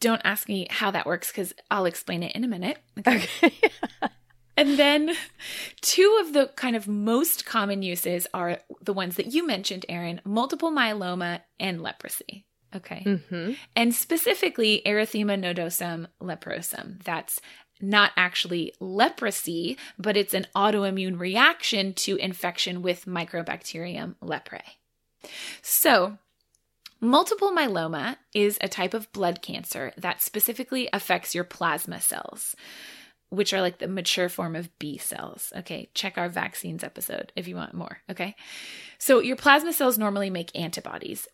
don't ask me how that works because I'll explain it in a minute. okay. [LAUGHS] And then two of the kind of most common uses are the ones that you mentioned, Erin multiple myeloma and leprosy. Okay. mm-hmm. And specifically, erythema nodosum leprosum. That's not actually leprosy, but it's an autoimmune reaction to infection with Mycobacterium leprae. So, multiple myeloma is a type of blood cancer that specifically affects your plasma cells, which are like the mature form of B cells. Okay, check our vaccines episode if you want more. Okay, so your plasma cells normally make antibodies,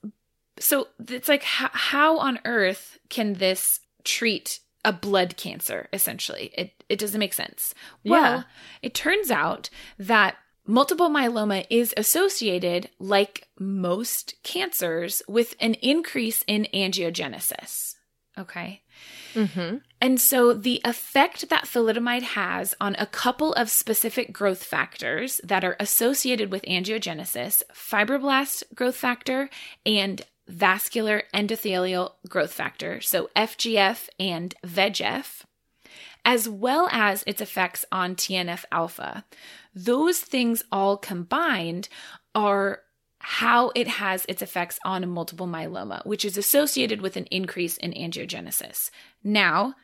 so it's like how, how on earth can this treat a blood cancer, essentially. It, it doesn't make sense. Yeah. Well, it turns out that multiple myeloma is associated, like most cancers, with an increase in angiogenesis. Okay. Mm-hmm. And so the effect that thalidomide has on a couple of specific growth factors that are associated with angiogenesis, fibroblast growth factor and vascular endothelial growth factor, so FGF and VEGF, as well as its effects on TNF alpha. Those things all combined are how it has its effects on multiple myeloma, which is associated with an increase in angiogenesis. Now,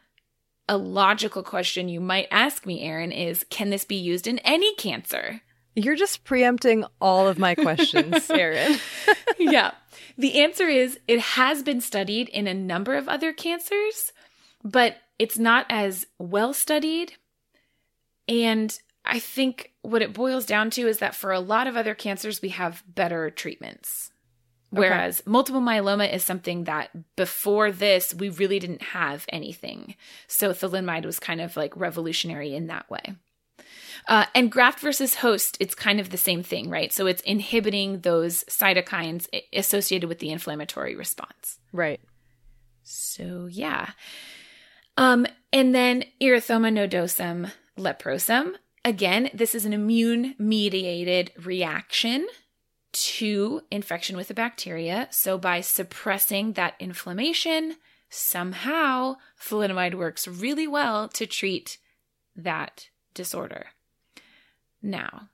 a logical question you might ask me, Erin, is can this be used in any cancer? You're just preempting all of my questions, [LAUGHS] Erin. [LAUGHS] yeah. The answer is it has been studied in a number of other cancers, but it's not as well studied. And I think what it boils down to is that for a lot of other cancers, we have better treatments. Whereas multiple myeloma is something that before this, we really didn't have anything. So thalidomide was kind of like revolutionary in that way. Uh, and graft versus host, it's kind of the same thing, right? So it's inhibiting those cytokines associated with the inflammatory response. Right. So yeah. Um, and then erythema nodosum leprosum. Again, this is an immune mediated reaction to infection with a bacteria. So by suppressing that inflammation, somehow thalidomide works really well to treat that disorder. Now,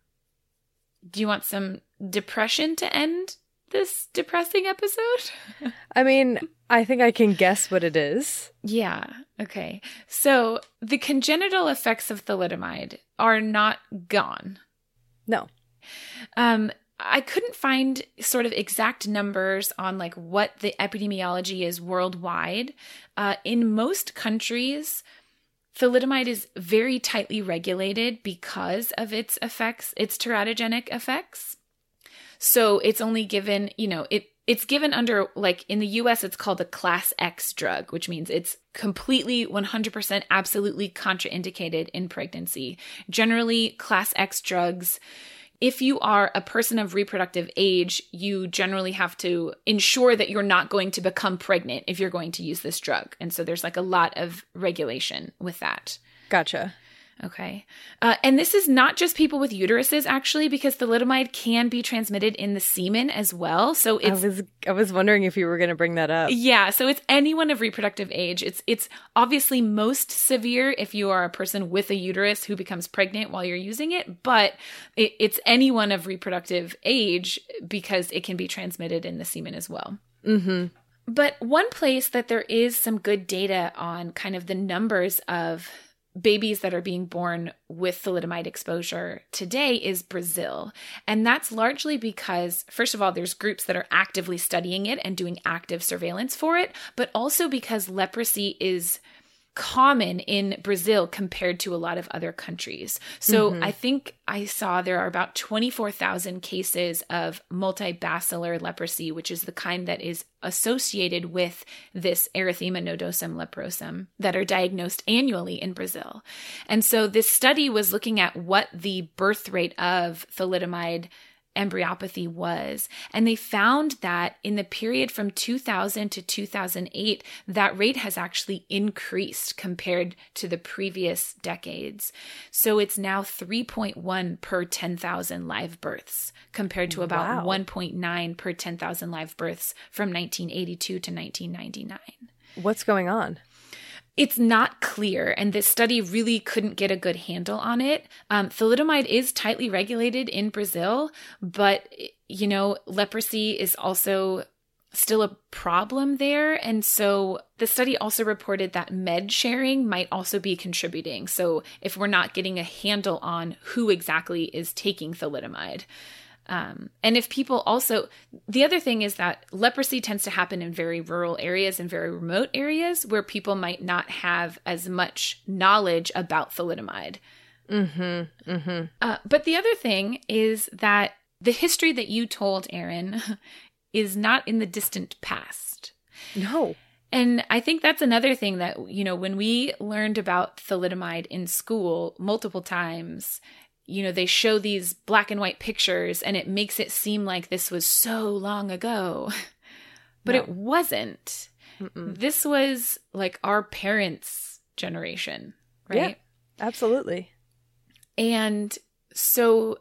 do you want some depression to end this depressing episode? [LAUGHS] I mean, I think I can guess what it is. Yeah. Okay. So the congenital effects of thalidomide are not gone. No. Um, I couldn't find sort of exact numbers on like what the epidemiology is worldwide. Uh, in most countries, thalidomide is very tightly regulated because of its effects, its teratogenic effects. So it's only given, you know, it it's given under like in the US it's called a class X drug, which means it's completely 100% absolutely contraindicated in pregnancy. Generally class X drugs if you are a person of reproductive age, you generally have to ensure that you're not going to become pregnant if you're going to use this drug. And so there's like a lot of regulation with that. Gotcha. Okay. Uh, and this is not just people with uteruses, actually, because thalidomide can be transmitted in the semen as well. So I was I was wondering if you were going to bring that up. yeah, so it's anyone of reproductive age. It's it's obviously most severe if you are a person with a uterus who becomes pregnant while you're using it, but it, it's anyone of reproductive age because it can be transmitted in the semen as well. Mm-hmm. But one place that there is some good data on kind of the numbers of babies that are being born with thalidomide exposure today is Brazil. And that's largely because, first of all, there's groups that are actively studying it and doing active surveillance for it, but also because leprosy is common in Brazil compared to a lot of other countries. So mm-hmm. I think I saw there are about 24,000 cases of multibacillary leprosy, which is the kind that is associated with this erythema nodosum leprosum that are diagnosed annually in Brazil. And so this study was looking at what the birth rate of thalidomide embryopathy was. And they found that in the period from 2000 to 2008, that rate has actually increased compared to the previous decades. So it's now 3.1 per 10,000 live births compared to about Wow. 1.9 per 10,000 live births from 1982 to 1999 What's going on? It's not clear, and this study really couldn't get a good handle on it. Um, thalidomide is tightly regulated in Brazil, but you know, leprosy is also still a problem there. And so the study also reported that med sharing might also be contributing. So if we're not getting a handle on who exactly is taking thalidomide, um, and if people also, the other thing is that leprosy tends to happen in very rural areas and very remote areas where people might not have as much knowledge about thalidomide. Mm-hmm. Mm-hmm. Uh, but the other thing is that the history that you told, Erin, [LAUGHS] is not in the distant past. No. And I think that's another thing that, you know, when we learned about thalidomide in school multiple times, you know, they show these black and white pictures and it makes it seem like this was so long ago. [LAUGHS] But no. it wasn't. Mm-mm. This was like our parents' generation, right? Yeah, absolutely. And so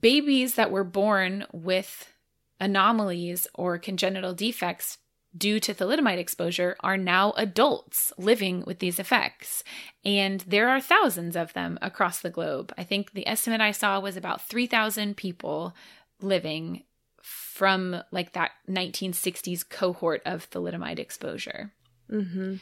babies that were born with anomalies or congenital defects due to thalidomide exposure are now adults living with these effects. And there are thousands of them across the globe. I think the estimate I saw was about 3,000 people living from like that 1960s cohort of thalidomide exposure. Mm-hmm.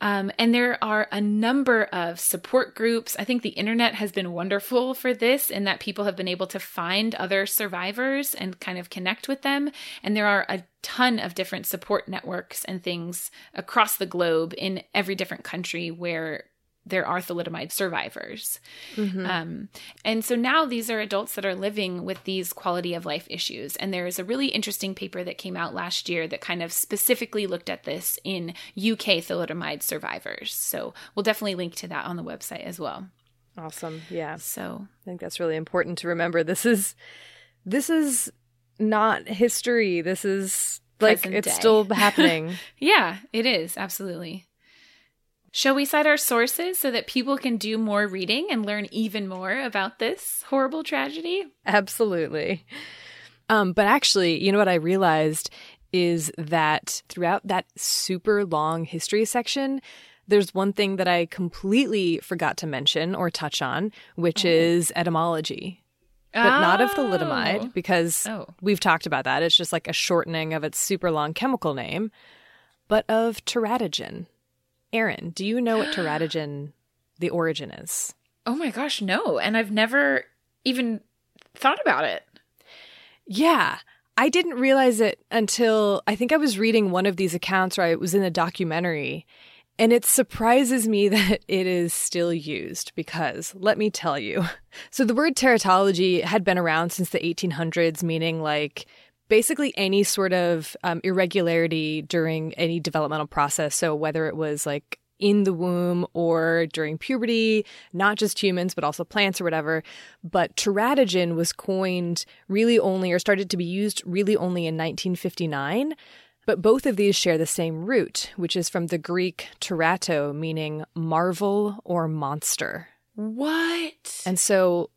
Um, and there are a number of support groups. I think the internet has been wonderful for this in that people have been able to find other survivors and kind of connect with them. And there are a ton of different support networks and things across the globe in every different country where there are thalidomide survivors. Mm-hmm. Um, and so now these are adults that are living with these quality of life issues. And there is a really interesting paper that came out last year that kind of specifically looked at this in UK thalidomide survivors. So we'll definitely link to that on the website as well. Awesome. Yeah. So I think that's really important to remember. This is this is not history. This is like it's day. still [LAUGHS] happening. yeah, it is. Absolutely. Shall we cite our sources so that people can do more reading and learn even more about this horrible tragedy? Absolutely. Um, but actually, you know what I realized is that throughout that super long history section, there's one thing that I completely forgot to mention or touch on, which oh. is etymology. But oh. not of thalidomide, because oh. we've talked about that. It's just like a shortening of its super long chemical name, but of teratogen. Erin, do you know what [GASPS] teratogen the origin is? Oh my gosh, no. And I've never even thought about it. Yeah. I didn't realize it until I think I was reading one of these accounts or I was in a documentary. And it surprises me [LAUGHS] that it is still used because let me tell you. [LAUGHS] So the word teratology had been around since the 1800s, meaning like basically any sort of um, irregularity during any developmental process. So whether it was like in the womb or during puberty, not just humans, but also plants or whatever. But teratogen was coined really only or started to be used really only in 1959. But both of these share the same root, which is from the Greek terato, meaning marvel or monster. What? And so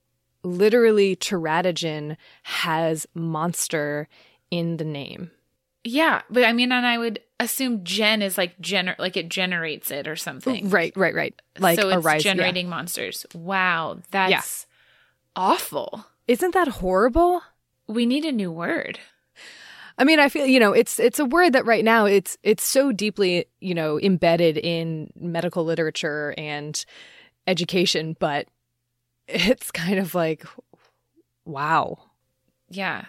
literally teratogen has monster in the name. Yeah, but I mean, and I would assume gen is like gener like it generates it or something. Right, right, right. Like so it's rise, generating yeah. monsters. Wow, that's yeah. awful. Isn't that horrible? We need a new word. I mean, I feel you know it's it's a word that right now it's it's so deeply you know embedded in medical literature and education, but it's kind of like, wow. Yeah.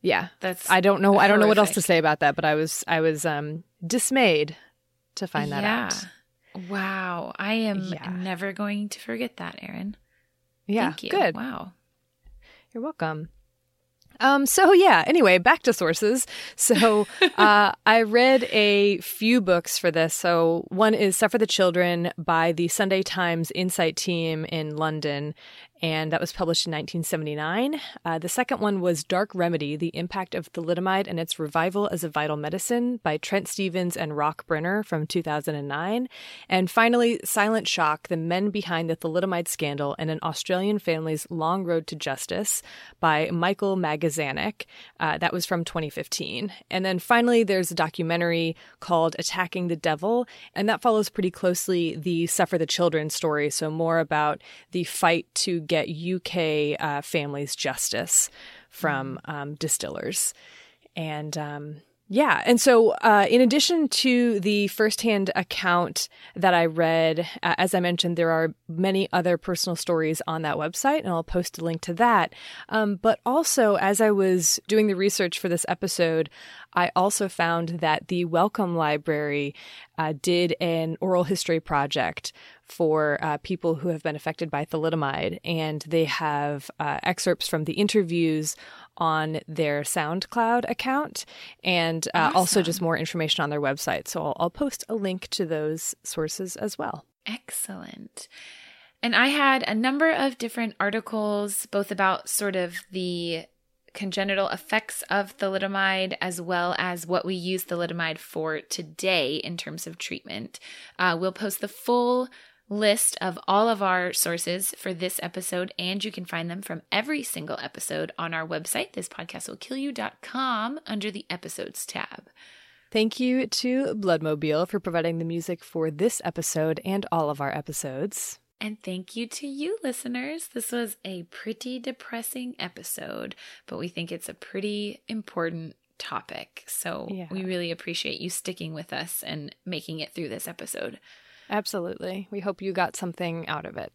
Yeah. That's I don't know horrific. I don't know what else to say about that, but I was I was um dismayed to find that yeah. out. Wow. I am yeah. never going to forget that, Erin. Yeah. Thank you. Good. Wow. You're welcome. Um, so yeah, anyway, back to sources. So [LAUGHS] uh, I read a few books for this. So one is Suffer the Children by the Sunday Times Insight team in London, and that was published in 1979. Uh, the second one was Dark Remedy The Impact of Thalidomide and Its Revival as a Vital Medicine by Trent Stephens and Rock Brynner from 2009. And finally, Silent Shock The Men Behind the Thalidomide Scandal and an Australian Family's Long Road to Justice by Michael Magazanik. Uh, that was from 2015. And then finally, there's a documentary called Attacking the Devil, and that follows pretty closely the Suffer the Children story. So, more about the fight to get UK uh, families justice from mm. um, distillers. And um, yeah. And so, uh, in addition to the firsthand account that I read, uh, as I mentioned, there are many other personal stories on that website, and I'll post a link to that. Um, but also, as I was doing the research for this episode, I also found that the Wellcome Library uh, did an oral history project for uh, people who have been affected by thalidomide, and they have uh, excerpts from the interviews on their SoundCloud account and uh, awesome. also just more information on their website. So I'll, I'll post a link to those sources as well. Excellent. And I had a number of different articles, both about sort of the congenital effects of thalidomide as well as what we use thalidomide for today in terms of treatment. Uh, we'll post the full list of all of our sources for this episode, and you can find them from every single episode on our website, thispodcastwillkillyou.com, under the episodes tab. Thank you to Bloodmobile for providing the music for this episode and all of our episodes. And thank you to you, listeners. This was a pretty depressing episode, but we think it's a pretty important topic. So yeah. we really appreciate you sticking with us and making it through this episode. Absolutely. We hope you got something out of it.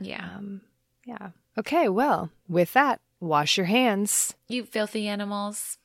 Yeah. Um, yeah. Okay, well, with that, wash your hands. You filthy animals.